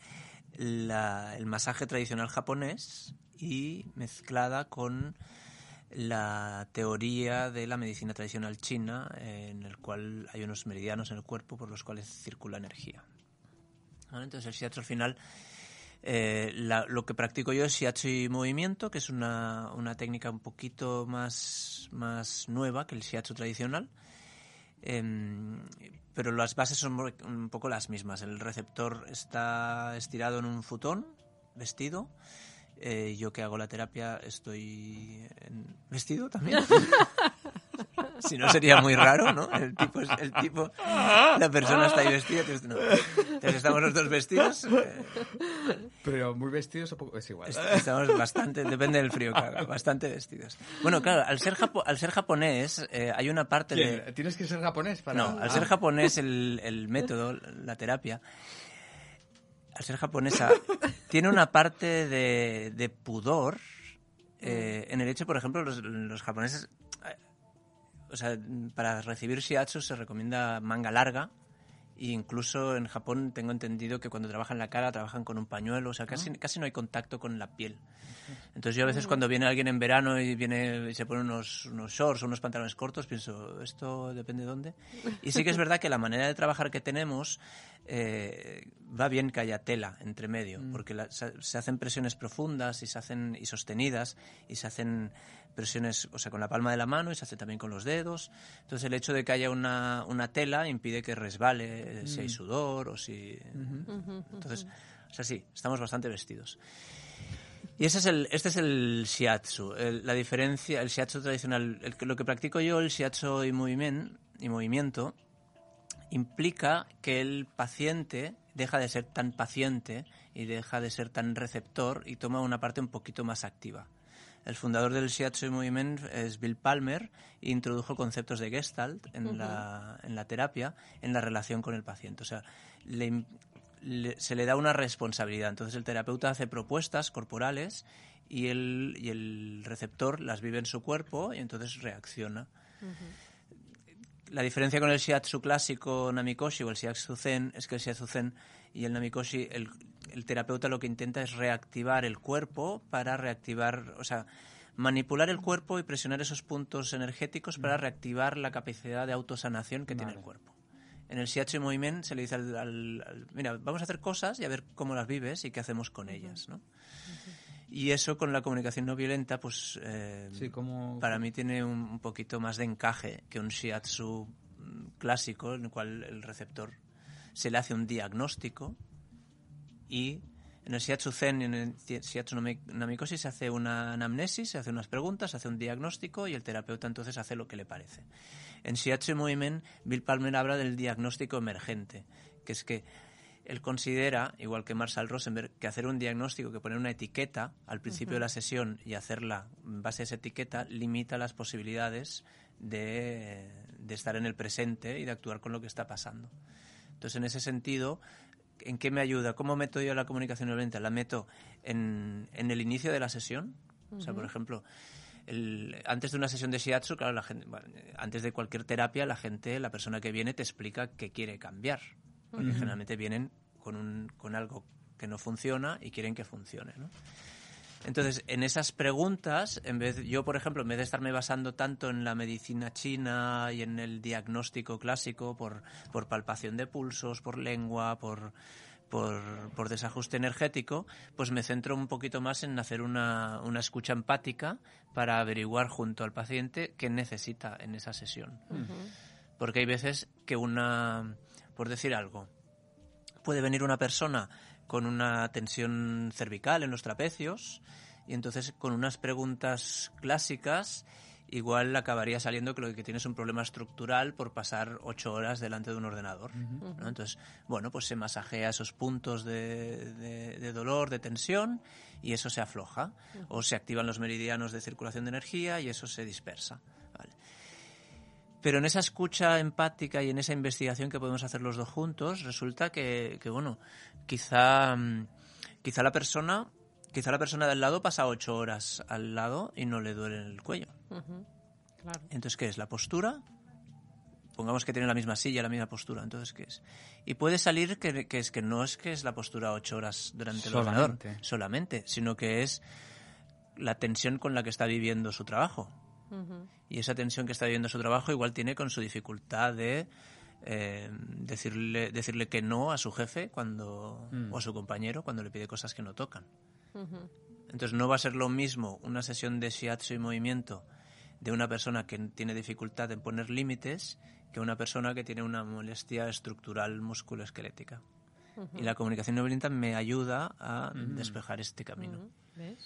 la- el masaje tradicional japonés y mezclada con la teoría de la medicina tradicional china, en el cual hay unos meridianos en el cuerpo por los cuales circula energía. ¿Vale? Entonces el shiatsu al final, eh, la- lo que practico yo es shiatsu y movimiento, que es una, una técnica un poquito más, más nueva que el shiatsu tradicional. Em, pero las bases son un poco las mismas. El receptor está estirado en un futón, vestido. Eh, yo que hago la terapia estoy en- vestido también. si no sería muy raro, ¿no? El tipo, es- el tipo la persona está ahí vestida. Entonces, no. Entonces estamos los dos vestidos. eh, Pero muy vestidos poco es igual. Est- Estamos bastante, depende del frío que haga, bastante vestidos. Bueno, claro, al ser, japo- al ser japonés eh, hay una parte de... ¿Tienes que ser japonés para...? No, al Ah. ser japonés el, el método, la terapia, al ser japonesa, tiene una parte de, pudor eh, en el hecho, por ejemplo, los, los japoneses, eh, o sea, para recibir shiatsu se recomienda manga larga. E incluso en Japón tengo entendido que cuando trabajan la cara trabajan con un pañuelo, o sea, casi, casi no hay contacto con la piel. Entonces yo a veces cuando viene alguien en verano y viene y se pone unos, unos shorts o unos pantalones cortos, pienso, esto depende de dónde. Y sí que es verdad que la manera de trabajar que tenemos eh, va bien que haya tela entre medio, porque la- se, se hacen presiones profundas y se hacen y sostenidas y se hacen presiones, o sea, con la palma de la mano y se hace también con los dedos. Entonces el hecho de que haya una, una tela impide que resbale si hay sudor o si... Entonces, o sea, sí, estamos bastante vestidos. Y ese es el, este es el shiatsu. El- la diferencia, el shiatsu tradicional, el que- lo que practico yo, el shiatsu y, movimiento y movimiento, implica que el paciente deja de ser tan paciente y deja de ser tan receptor y toma una parte un poquito más activa. El fundador del Shiatsu y Moviment es Bill Palmer e introdujo conceptos de Gestalt en, la, en la terapia en la relación con el paciente. O sea, le im- le- se le da una responsabilidad. Entonces el terapeuta hace propuestas corporales y el, y el receptor las vive en su cuerpo y entonces reacciona. La diferencia con el shiatsu clásico Namikoshi o el shiatsu zen es que el shiatsu zen y el Namikoshi, el, el terapeuta lo que intenta es reactivar el cuerpo para reactivar, o sea, manipular el cuerpo y presionar esos puntos energéticos para reactivar la capacidad de autosanación que tiene el cuerpo. En el Shiatsu y Moviment se le dice al, al- al- mira, vamos a hacer cosas y a ver cómo las vives y qué hacemos con ellas, ¿no? Y eso con la comunicación no violenta, pues eh, Sí, como... para mí tiene un, un poquito más de encaje que un shiatsu mm, clásico en el cual el receptor se le hace un diagnóstico y en el shiatsu zen y en el shiatsu nami- namikoshi se hace una anamnesis, se hace unas preguntas, se hace un diagnóstico y el terapeuta entonces hace lo que le parece. En shiatsu moviment, Bill Palmer habla del diagnóstico emergente, que es que él considera, igual que Marshall Rosenberg, que hacer un diagnóstico, que poner una etiqueta al principio de la sesión y hacerla en base a esa etiqueta, limita las posibilidades de, de estar en el presente y de actuar con lo que está pasando. Entonces, en ese sentido, ¿en qué me ayuda? ¿Cómo meto yo la comunicación violenta? La meto en, en el inicio de la sesión. O sea, por ejemplo, el- antes de una sesión de shiatsu, claro, la gente, bueno, antes de cualquier terapia, la gente, la persona que viene, te explica qué quiere cambiar. Porque generalmente vienen con, un, con algo que no funciona y quieren que funcione. ¿no? Entonces, en esas preguntas, en vez, yo, por ejemplo, en vez de estarme basando tanto en la medicina china y en el diagnóstico clásico por, por palpación de pulsos, por lengua, por, por, por, desajuste energético, pues me centro un poquito más en hacer una, una, escucha empática para averiguar junto al paciente qué necesita en esa sesión. Uh -huh. Porque hay veces que una, por decir algo, puede venir una persona con una tensión cervical en los trapecios y entonces con unas preguntas clásicas igual acabaría saliendo que lo que tiene es un problema estructural por pasar ocho horas delante de un ordenador. Uh -huh. ¿no? Entonces, bueno, pues se masajea esos puntos de, de, de dolor, de tensión, y eso se afloja. Uh -huh. O se activan los meridianos de circulación de energía y eso se dispersa. Pero en esa escucha empática y en esa investigación que podemos hacer los dos juntos, resulta que, que bueno, quizá, quizá la persona quizá la persona del lado pasa ocho horas al lado y no le duele el cuello. Uh -huh. claro. Entonces, ¿qué es? ¿La postura? Pongamos que tiene la misma silla, la misma postura. Entonces, ¿qué es? Y puede salir que, que es que no es que es la postura ocho horas durante el ordenador solamente, sino que es la tensión con la que está viviendo su trabajo. Uh -huh. Y esa tensión que está viviendo su trabajo igual tiene con su dificultad de eh, decirle, decirle que no a su jefe cuando, mm. o a su compañero cuando le pide cosas que no tocan. Entonces no va a ser lo mismo una sesión de shiatsu y movimiento de una persona que tiene dificultad en poner límites que una persona que tiene una molestia estructural musculoesquelética. Uh -huh. Y la comunicación no violenta me ayuda a uh -huh. despejar este camino. Uh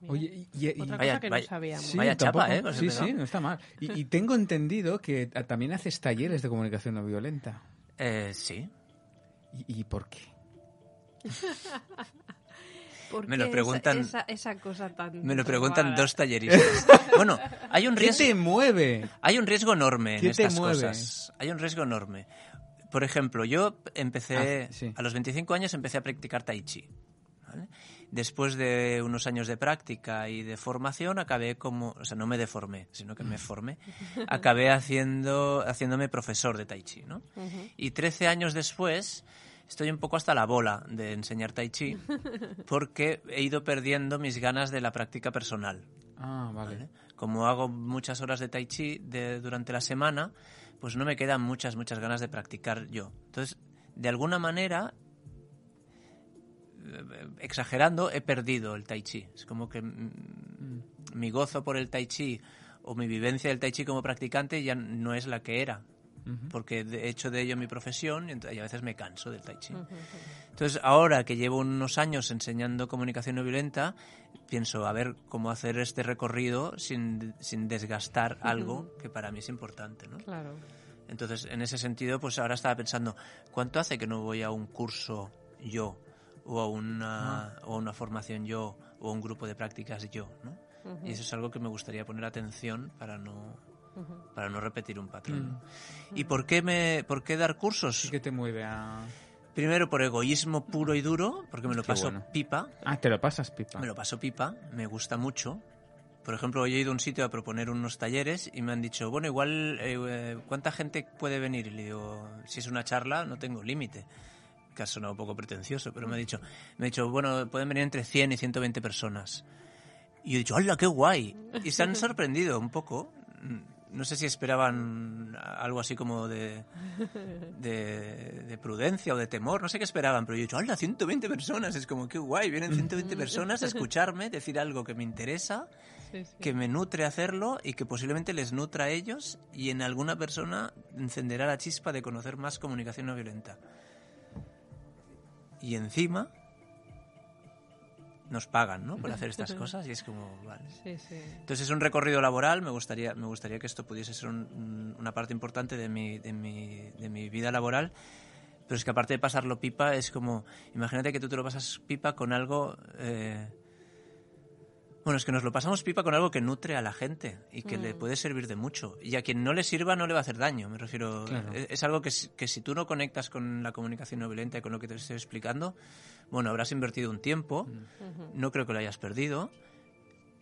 ¿Ves? Oye, y, y, Otra vaya, cosa que vaya, no sabíamos. Sí, Vaya tampoco- chapa, ¿eh? Pues sí, sí, no está mal. Y, y tengo entendido que a- también haces talleres de comunicación no violenta. Eh, sí. ¿Y, y por qué? ¿Por Me lo qué preguntan- Esa, esa, esa cosa tan. Me lo tan preguntan dos talleristas. bueno, hay un ¿Qué riesgo. te mueve? Hay un riesgo enorme en ¿Qué te estas mueve? cosas. Hay un riesgo enorme. Por ejemplo, yo empecé, Ah, sí. a los 25 años empecé a practicar tai chi. ¿vale? Después de unos años de práctica y de formación, acabé como, o sea, no me deformé, sino que me formé, acabé haciendo, haciéndome profesor de tai chi, ¿no? Y 13 años después estoy un poco hasta la bola de enseñar tai chi porque he ido perdiendo mis ganas de la práctica personal. Ah, vale. ¿vale? Como hago muchas horas de tai chi de- durante la semana, pues no me quedan muchas, muchas ganas de practicar yo. Entonces, de alguna manera, exagerando, he perdido el tai chi. Es como que mm, mi gozo por el tai chi o mi vivencia del tai chi como practicante ya no es la que era. Porque he hecho de ello mi profesión y a veces me canso del tai chi. Entonces, ahora que llevo unos años enseñando comunicación no violenta, pienso a ver cómo hacer este recorrido sin, sin desgastar algo que para mí es importante, ¿no? Claro. Entonces, en ese sentido, pues ahora estaba pensando, ¿cuánto hace que no voy a un curso yo? O a una, o a una formación yo, o a un grupo de prácticas yo, Y eso es algo que me gustaría poner atención para no, para no repetir un patrón. Mm. ¿Y por qué, me, por qué dar cursos? Que te mueve a... Primero por egoísmo puro y duro, porque me lo Qué paso bueno. pipa. Ah, te lo pasas, pipa. Me lo paso pipa, me gusta mucho. Por ejemplo, hoy he ido a un sitio a proponer unos talleres y me han dicho, bueno, igual, eh, eh, ¿cuánta gente puede venir? Y le digo, si es una charla, no tengo límite. Que ha sonado un poco pretencioso, pero me ha dicho, me ha dicho, bueno, pueden venir entre 100 y 120 personas. Y yo he dicho, ¡hala, qué guay! Y se han sorprendido un poco. No sé si esperaban algo así como de, de, de prudencia o de temor, no sé qué esperaban, pero yo he dicho, ¡hala, 120 personas! Es como, qué guay, vienen 120 personas a escucharme, decir algo que me interesa, Sí, sí. que me nutre hacerlo y que posiblemente les nutra a ellos y en alguna persona encenderá la chispa de conocer más comunicación no violenta. Y encima nos pagan, ¿no? Por hacer estas cosas y es como, vale. Sí, sí. Entonces es un recorrido laboral, me gustaría, me gustaría que esto pudiese ser un- un- una parte importante de mi, de, mi, de mi vida laboral, pero es que aparte de pasarlo pipa, es como, imagínate que tú te lo pasas pipa con algo... eh, bueno, es que nos lo pasamos pipa con algo que nutre a la gente y que le Mm. puede servir de mucho. Y a quien no le sirva no le va a hacer daño, me refiero. Claro. Es, es algo que, si- que si tú no conectas con la comunicación no violenta y con lo que te estoy explicando, bueno, habrás invertido un tiempo, Ujú. no creo que lo hayas perdido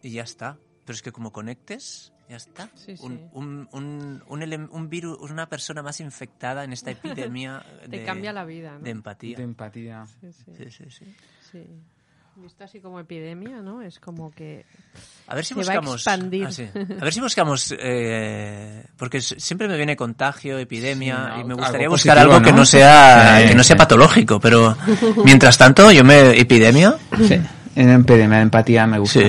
y ya está. Pero es que como conectes, Ya está. Sí, sí. Un, un, un, un, ele- un virus, una persona más infectada en esta epidemia Te de, cambia la vida, ¿no? de empatía. De empatía. Sí, sí, Sí, sí, Visto así como epidemia, ¿no? Es como que... A ver si Se va a buscamos. expandir. Ah, sí. A ver si buscamos. eh, porque siempre me viene contagio, epidemia, Sí, y me algo gustaría positivo, buscar algo que ¿no? no sea, Sí, que no sea sí. patológico. Pero mientras tanto, yo me. ¿Epidemia? Sí, en epidemia de empatía me gusta.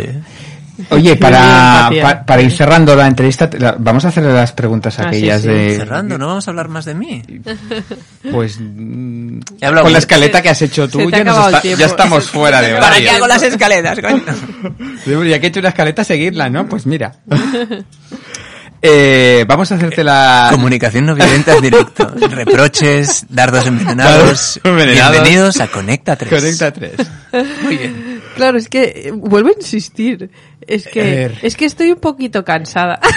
Oye, para, pa- para ir cerrando la entrevista, vamos a hacerle las preguntas Ah, aquellas sí, sí. de... Cerrando, no vamos a hablar más de mí. Pues mm, He con la escaleta que has hecho tú Se ya, nos está- ya estamos fuera de ¿Para qué hago las escaleras, coño? Ya que he hecho una escaleta, seguirla, ¿no? Pues mira. Eh, vamos a hacerte la... Comunicación no violenta en directo. Reproches, dardos envenenados. Dardos envenenados. Bienvenidos a Conecta 3. Conecta 3. Muy bien. Claro, es que eh, vuelvo a insistir. Es A que, ver. es que estoy un poquito cansada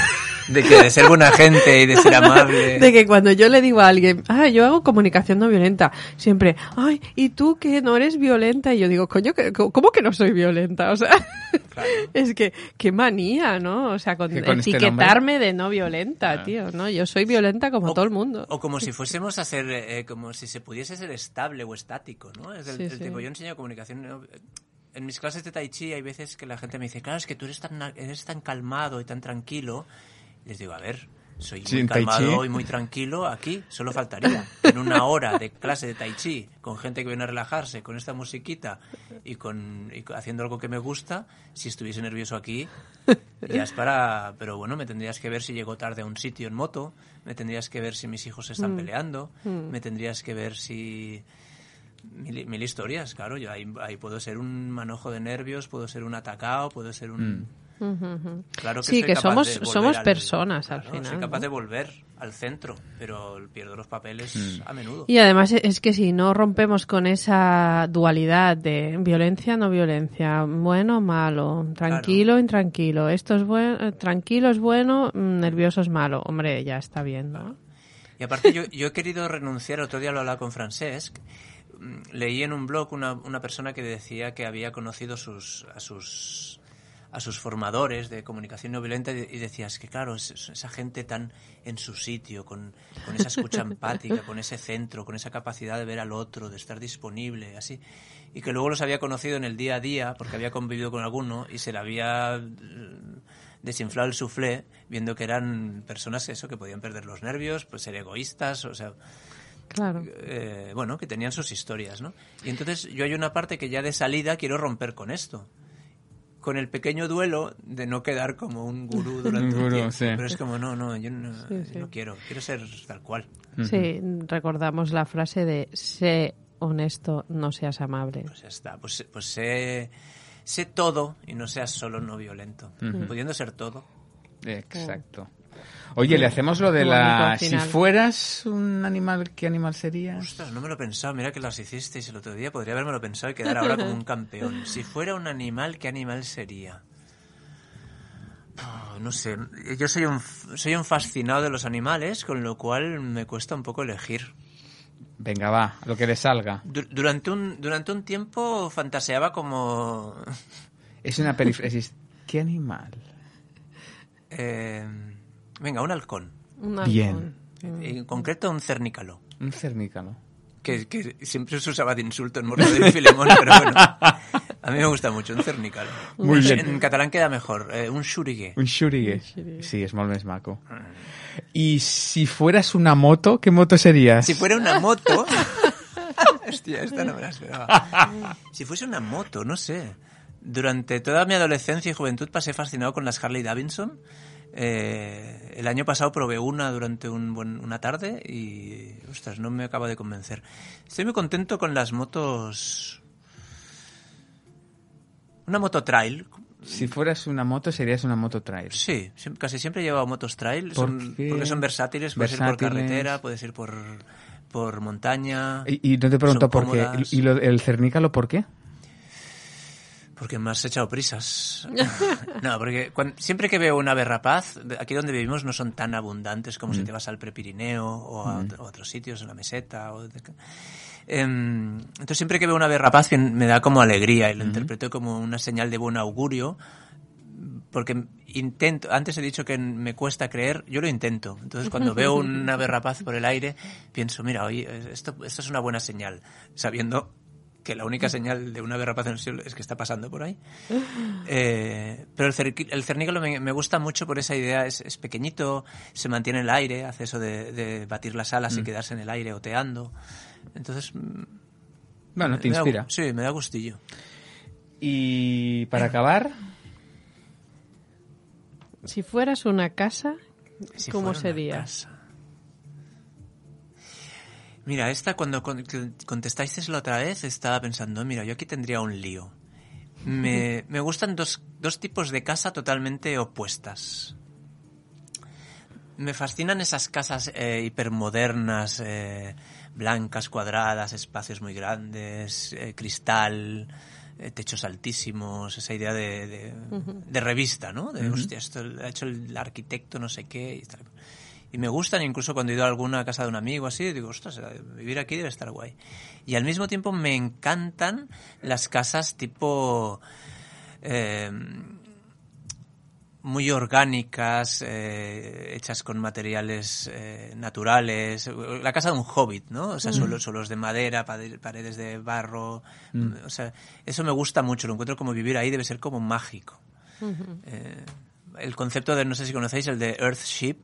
De que de ser buena gente y de ser amable. de que cuando yo le digo a alguien, ah, yo hago comunicación no violenta, siempre, ay, ¿y tú que no eres violenta? Y yo digo, coño, que- ¿cómo que no soy violenta? O sea, es que, qué manía, ¿no? O sea, con, Que con este etiquetarme de no violenta, tío, ¿no? Yo soy violenta como todo el mundo. O como si fuésemos a ser, eh, como si se pudiese ser estable o estático, ¿no? Es el, Sí, el sí. tipo, yo enseño comunicación. ¿no? En mis clases de Tai Chi hay veces que la gente me dice, claro, es que tú eres tan, eres tan calmado y tan tranquilo. Y les digo, a ver, soy muy calmado y muy tranquilo aquí, solo faltaría. En una hora de clase de Tai Chi, con gente que viene a relajarse, con esta musiquita y, con, y haciendo algo que me gusta, si estuviese nervioso aquí, ya es para... Pero bueno, me tendrías que ver si llego tarde a un sitio en moto, me tendrías que ver si mis hijos se están peleando, me tendrías que ver si... Mil, mil historias, claro, yo ahí, ahí puedo ser un manojo de nervios, puedo ser un atacado, puedo ser un... Claro que Sí, soy que capaz somos- de volver somos al- personas al claro, final, Soy capaz ¿no? de volver al centro, pero pierdo los papeles Mm. a menudo. Y además es que si no rompemos con esa dualidad de violencia, no violencia, bueno, malo, tranquilo, intranquilo, esto es bueno, tranquilo es bueno, mm, nervioso es malo, hombre, ya está bien, ¿no? Y aparte yo, yo he querido renunciar, otro día lo hablaba con Francesc, mm, leí en un blog una, una persona que decía que había conocido sus, a sus a sus formadores de comunicación no violenta y decías que claro, es- es esa gente tan en su sitio, con, con esa escucha empática, con ese centro, con esa capacidad de ver al otro, de estar disponible, así, y que luego los había conocido en el día a día porque había convivido con alguno y se le había eh, desinflado el suflé viendo que eran personas eso que podían perder los nervios, pues ser egoístas, o sea, Claro. eh, bueno, que tenían sus historias, ¿no? Y entonces yo hay una parte que ya de salida quiero romper con esto. Con el pequeño duelo de no quedar como un gurú durante Un un gurú, tiempo. sí. Pero es como, no, no, yo no, Sí, sí. yo no quiero, quiero ser tal cual. Sí, recordamos la frase de sé honesto, no seas amable. Pues ya está, pues, pues sé, sé todo y no seas solo no violento. Pudiendo ser todo. Exacto. Oye, le hacemos lo de la... Si fueras un animal, ¿qué animal serías? Ostras, no me lo he pensado. Mira que las hicisteis el otro día. Podría haberme lo pensado y quedar ahora como un campeón. Si fuera un animal, ¿qué animal sería? Ah, no sé. Yo soy un, soy un fascinado de los animales, con lo cual me cuesta un poco elegir. Venga, va, lo que le salga. Du- durante, un, durante un tiempo fantaseaba como... Es una perífrasis. ¿Qué animal? eh, venga, un halcón. Un Bien. halcón. En concreto, un cernícalo. Un cernícalo. Que, que siempre se usaba de insulto en Mortadelo y Filemón, pero bueno. A mí me gusta mucho, un cernícalo. Muy bien. En catalán queda mejor, eh, un xurigué. Un xurigué. Sí, es molt més maco. Y si fueras una moto, ¿qué moto serías? Si fuera una moto... Hostia, esta no me la esperaba. Si fuese una moto, no sé. Durante toda mi adolescencia y juventud pasé fascinado con las Harley Davidson. Eh, el año pasado probé una durante un buen- una tarde y, ostras, no me acaba de convencer. Estoy muy contento con las motos... Una moto trail. Si fueras una moto, serías una moto trail. Sí, casi siempre he llevado motos trail. ¿Por Son, qué? porque son versátiles. Puedes ir por carretera, puedes ir por, por montaña. Y, y no te pregunto por qué. ¿Y lo- el cernícalo por qué? Porque me has echado prisas. no, porque siempre que veo un ave rapaz, aquí donde vivimos no son tan abundantes como si te vas al Prepirineo o a, ot- a otros sitios, en la meseta. O de- Em, entonces siempre que veo un ave rapaz me da como alegría y lo interpreto como una señal de buen augurio porque intento, antes he dicho que me cuesta creer, yo lo intento. Entonces cuando veo un ave rapaz por el aire, pienso, mira, oye, esto, esto es una buena señal, sabiendo que la única señal de una ave rapaz en el cielo es que está pasando por ahí. Eh, pero el, cernícalo me, gusta mucho por esa idea, es, pequeñito, se mantiene en el aire, hace eso de, batir las alas y mm. quedarse en el aire oteando. Entonces... Mm, bueno, te inspira. sí, me da gustillo. Y para acabar... Si fueras una casa, ¿cómo sería? Mira, esta cuando contestáis la otra vez estaba pensando, mira, yo aquí tendría un lío. Me, gustan dos, tipos de casa totalmente opuestas. Me fascinan esas casas eh, hipermodernas, eh, blancas, cuadradas, espacios muy grandes, eh, cristal, eh, techos altísimos, esa idea de, de, revista, ¿no? De, hostia, esto lo ha hecho el arquitecto no sé qué y tal. Y me gustan, incluso cuando he ido a alguna casa de un amigo así, digo, ostras, vivir aquí debe estar guay. Y al mismo tiempo me encantan las casas tipo... Eh, muy orgánicas, eh, hechas con materiales eh, naturales. La casa de un hobbit, ¿no? O sea, mm. suelos, de madera, paredes de barro. Mm. O sea, eso me gusta mucho. Lo encuentro como vivir ahí debe ser como mágico. Eh, el concepto de, no sé si conocéis, el de Earthship,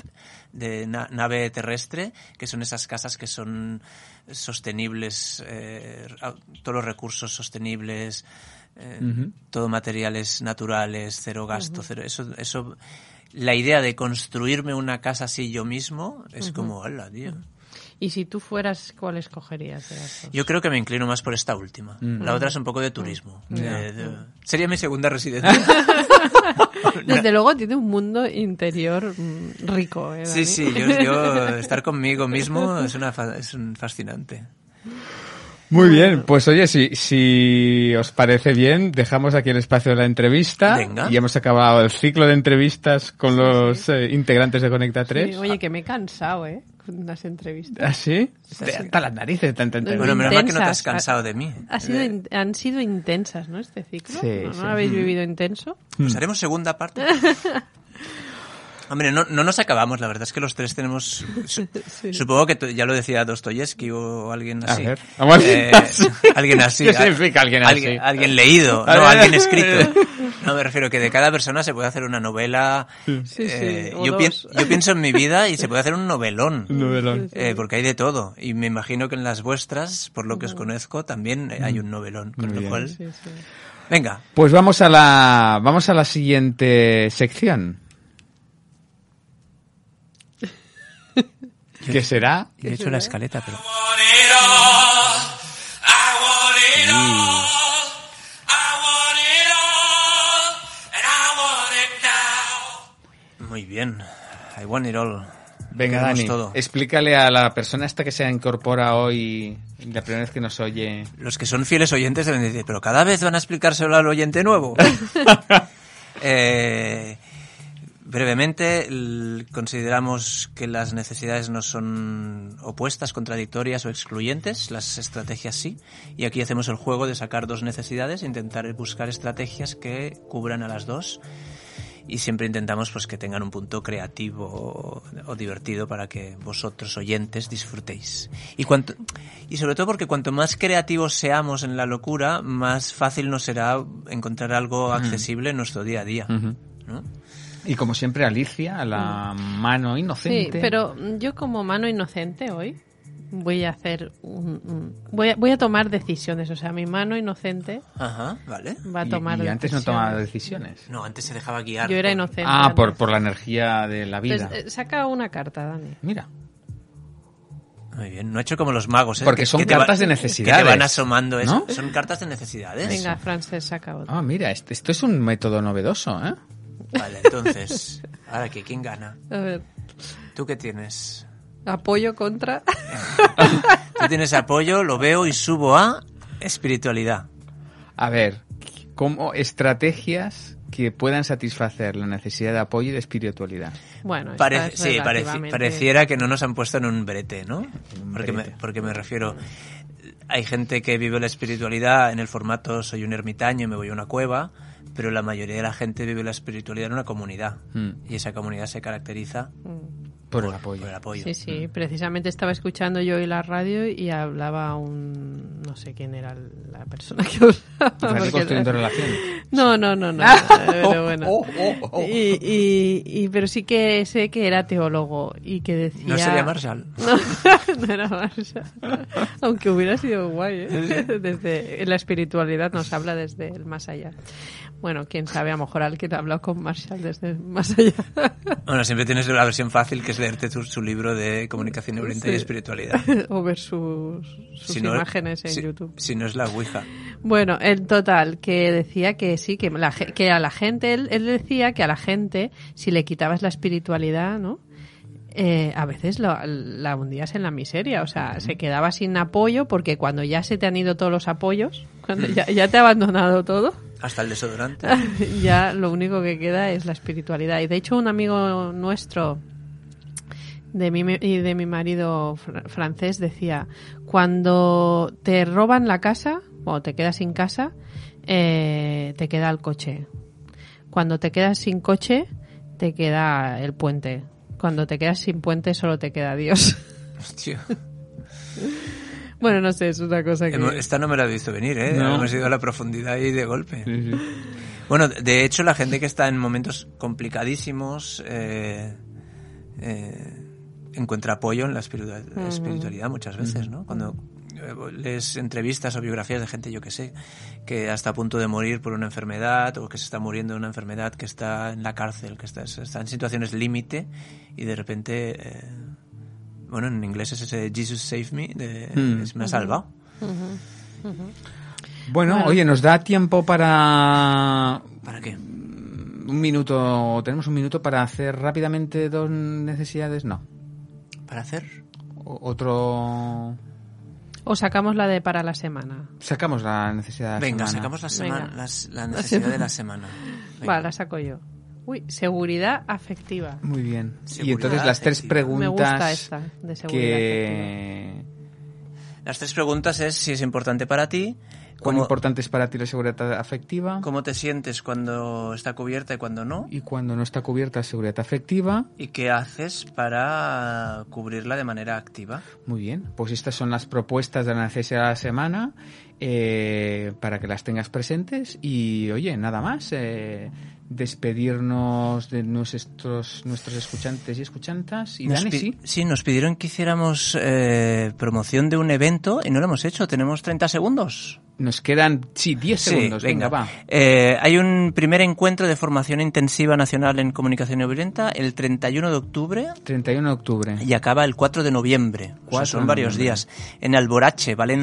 de nave terrestre, que son esas casas que son sostenibles, todos los recursos sostenibles, eh, todo materiales naturales, cero gasto, cero. Eso, eso, la idea de construirme una casa así yo mismo es como, hola, tío. Y si tú fueras, ¿cuál escogerías? Yo creo que me inclino más por esta última. Mm. La otra es un poco de turismo. sería mi segunda residencia. Desde luego tiene un mundo interior mm, rico. ¿eh, sí, sí, yo, estar conmigo mismo es, una, es un fascinante. Muy bien, pues oye, si, si os parece bien, dejamos aquí el espacio de la entrevista y hemos acabado el ciclo de entrevistas con los eh, integrantes de Conecta 3. oye, que me he cansado, ¿eh? Con las entrevistas. ¿Ah, sí? Hasta las narices, tanta Bueno, menos mal que no te has cansado de mí. Ha sido, han sido intensas, ¿no? Este ciclo. ¿No, habéis vivido intenso? Pues haremos segunda parte. Hombre, no, no nos acabamos, la verdad es que los tres tenemos... Supongo que ya lo decía Dostoyevsky o alguien así. Eh, alguien así. ¿Qué significa alguien así? Alguien, leído, no alguien escrito. No, me refiero que de cada persona se puede hacer una novela. Eh, yo, yo, pienso en mi vida y se puede hacer un novelón. novelón. Eh, porque hay de todo. Y me imagino que en las vuestras, por lo que os conozco, también hay un novelón. Con lo cual... Venga. Pues vamos a la, vamos a la siguiente sección. ¿Qué será? he hecho la escaleta, pero... Muy bien. I want it all. Venga, Dani, explícale a la persona esta que se incorpora hoy, la primera vez que nos oye. Los que son fieles oyentes deben decir, pero cada vez van a explicárselo al oyente nuevo. eh, Brevemente, consideramos que las necesidades no son opuestas, contradictorias o excluyentes, las estrategias sí, y aquí hacemos el juego de sacar dos necesidades e intentar buscar estrategias que cubran a las dos y siempre intentamos pues que tengan un punto creativo o, divertido para que vosotros oyentes disfrutéis. Y cuanto y sobre todo porque cuanto más creativos seamos en la locura, más fácil nos será encontrar algo accesible en nuestro día a día, ¿no? Y como siempre, Alicia, la mano inocente. Sí, pero yo como mano inocente hoy voy a hacer un, voy, a, voy a tomar decisiones. O sea, mi mano inocente Ajá, vale. va a tomar y, y antes no tomaba decisiones. No, antes se dejaba guiar. Yo era inocente. Ah, por, por la energía de la vida. Eh, saca una carta, Dani. Mira. Muy bien, no he hecho como los magos, ¿eh? Porque son cartas de necesidades. Que te van asomando eso. Son cartas de necesidades. Venga, Frances, saca otra. Ah, mira, esto es un método novedoso, ¿eh? Vale, entonces, ahora que quién gana. A ver. ¿Tú qué tienes? Apoyo contra. Tú tienes apoyo, lo veo y subo a espiritualidad. A ver, ¿cómo estrategias que puedan satisfacer la necesidad de apoyo y de espiritualidad? Bueno, sí, pareciera que no nos han puesto en un brete, ¿no? Porque me, porque me refiero, hay gente que vive la espiritualidad en el formato soy un ermitaño y me voy a una cueva, pero la mayoría de la gente vive la espiritualidad en una comunidad Mm. y esa comunidad se caracteriza Por el apoyo. por el apoyo. Sí, sí, precisamente estaba escuchando yo hoy la radio y hablaba un... no sé quién era la persona que hablaba. Construyendo relaciones. No, no, no, no. pero bueno. Oh, oh, oh. Y, y, y- pero sí que sé que era teólogo y que decía... ¿No sería Marshall? No, no era Marshall. Aunque hubiera sido guay, ¿eh? Desde, la espiritualidad nos habla desde el más allá. Bueno, quién sabe, a lo mejor alguien ha hablado con Marshall desde el más allá. Bueno, siempre tienes la versión fácil que es leerte tu- su libro de comunicación neurolenta y Sí. espiritualidad. o ver sus, sus Si no- imágenes en si- YouTube. Si no es la Ouija. Bueno, en total, que decía que sí, que, la que a la gente, él, él decía que a la gente, si le quitabas la espiritualidad, ¿no? Eh, a veces la, la hundías en la miseria, o sea, se quedaba sin apoyo porque cuando ya se te han ido todos los apoyos, cuando ya, ya te ha abandonado todo, Hasta el desodorante. ya lo único que queda es la espiritualidad. Y de hecho, un amigo nuestro de mi, y de mi marido fr- francés decía, cuando te roban la casa, o te quedas sin casa, eh, te queda el coche. Cuando te quedas sin coche, te queda el puente. Cuando te quedas sin puente, solo te queda Dios. Hostia. bueno, no sé, es una cosa que... Esta no me la he visto venir, ¿eh? No. Hemos ido a la profundidad y de golpe. Sí, sí. Bueno, de hecho, la gente que está en momentos complicadísimos eh, eh, encuentra apoyo en la espiritua- espiritualidad muchas veces, ¿no? Cuando eh, lees entrevistas o biografías de gente, yo que sé, que está a punto de morir por una enfermedad o que se está muriendo de una enfermedad, que está en la cárcel, que está, está en situaciones límite y de repente, eh, bueno, en inglés es ese Jesus save me, de, Mm. es, me ha salvado. Bueno, Bueno. oye, nos da tiempo para ¿Para qué? un minuto, tenemos un minuto para hacer rápidamente dos necesidades, no. ¿Para hacer? Otro O sacamos la de para la semana. sacamos la necesidad de la Venga, semana. sacamos la, Venga. semana, las- la necesidad de la semana. Venga. Va, la saco yo. Uy, seguridad afectiva. Muy bien. y entonces las tres afectiva. preguntas Me gusta esta de seguridad que Las tres preguntas es si es importante para ti, cuán importante es para ti la seguridad afectiva cómo te sientes cuando está cubierta y cuando no, y cuando no está cubierta la seguridad afectiva. y qué haces para cubrirla de manera activa. Muy bien, pues estas son las propuestas de la necesidad de la semana eh, para que las tengas presentes y oye, nada más, eh, despedirnos de nuestros, nuestros escuchantes y escuchantas y Dani, sí. sí, nos pidieron que hiciéramos eh, promoción de un evento y no lo hemos hecho. Tenemos 30 segundos. Nos quedan, sí, 10 Sí, segundos, venga, va. Eh, hay un primer encuentro de formación intensiva nacional en comunicación no violenta el 31 de octubre 31 de octubre. y acaba el 4 de noviembre. O sea, 4 son de varios noviembre. días. En Alborache, Valencia.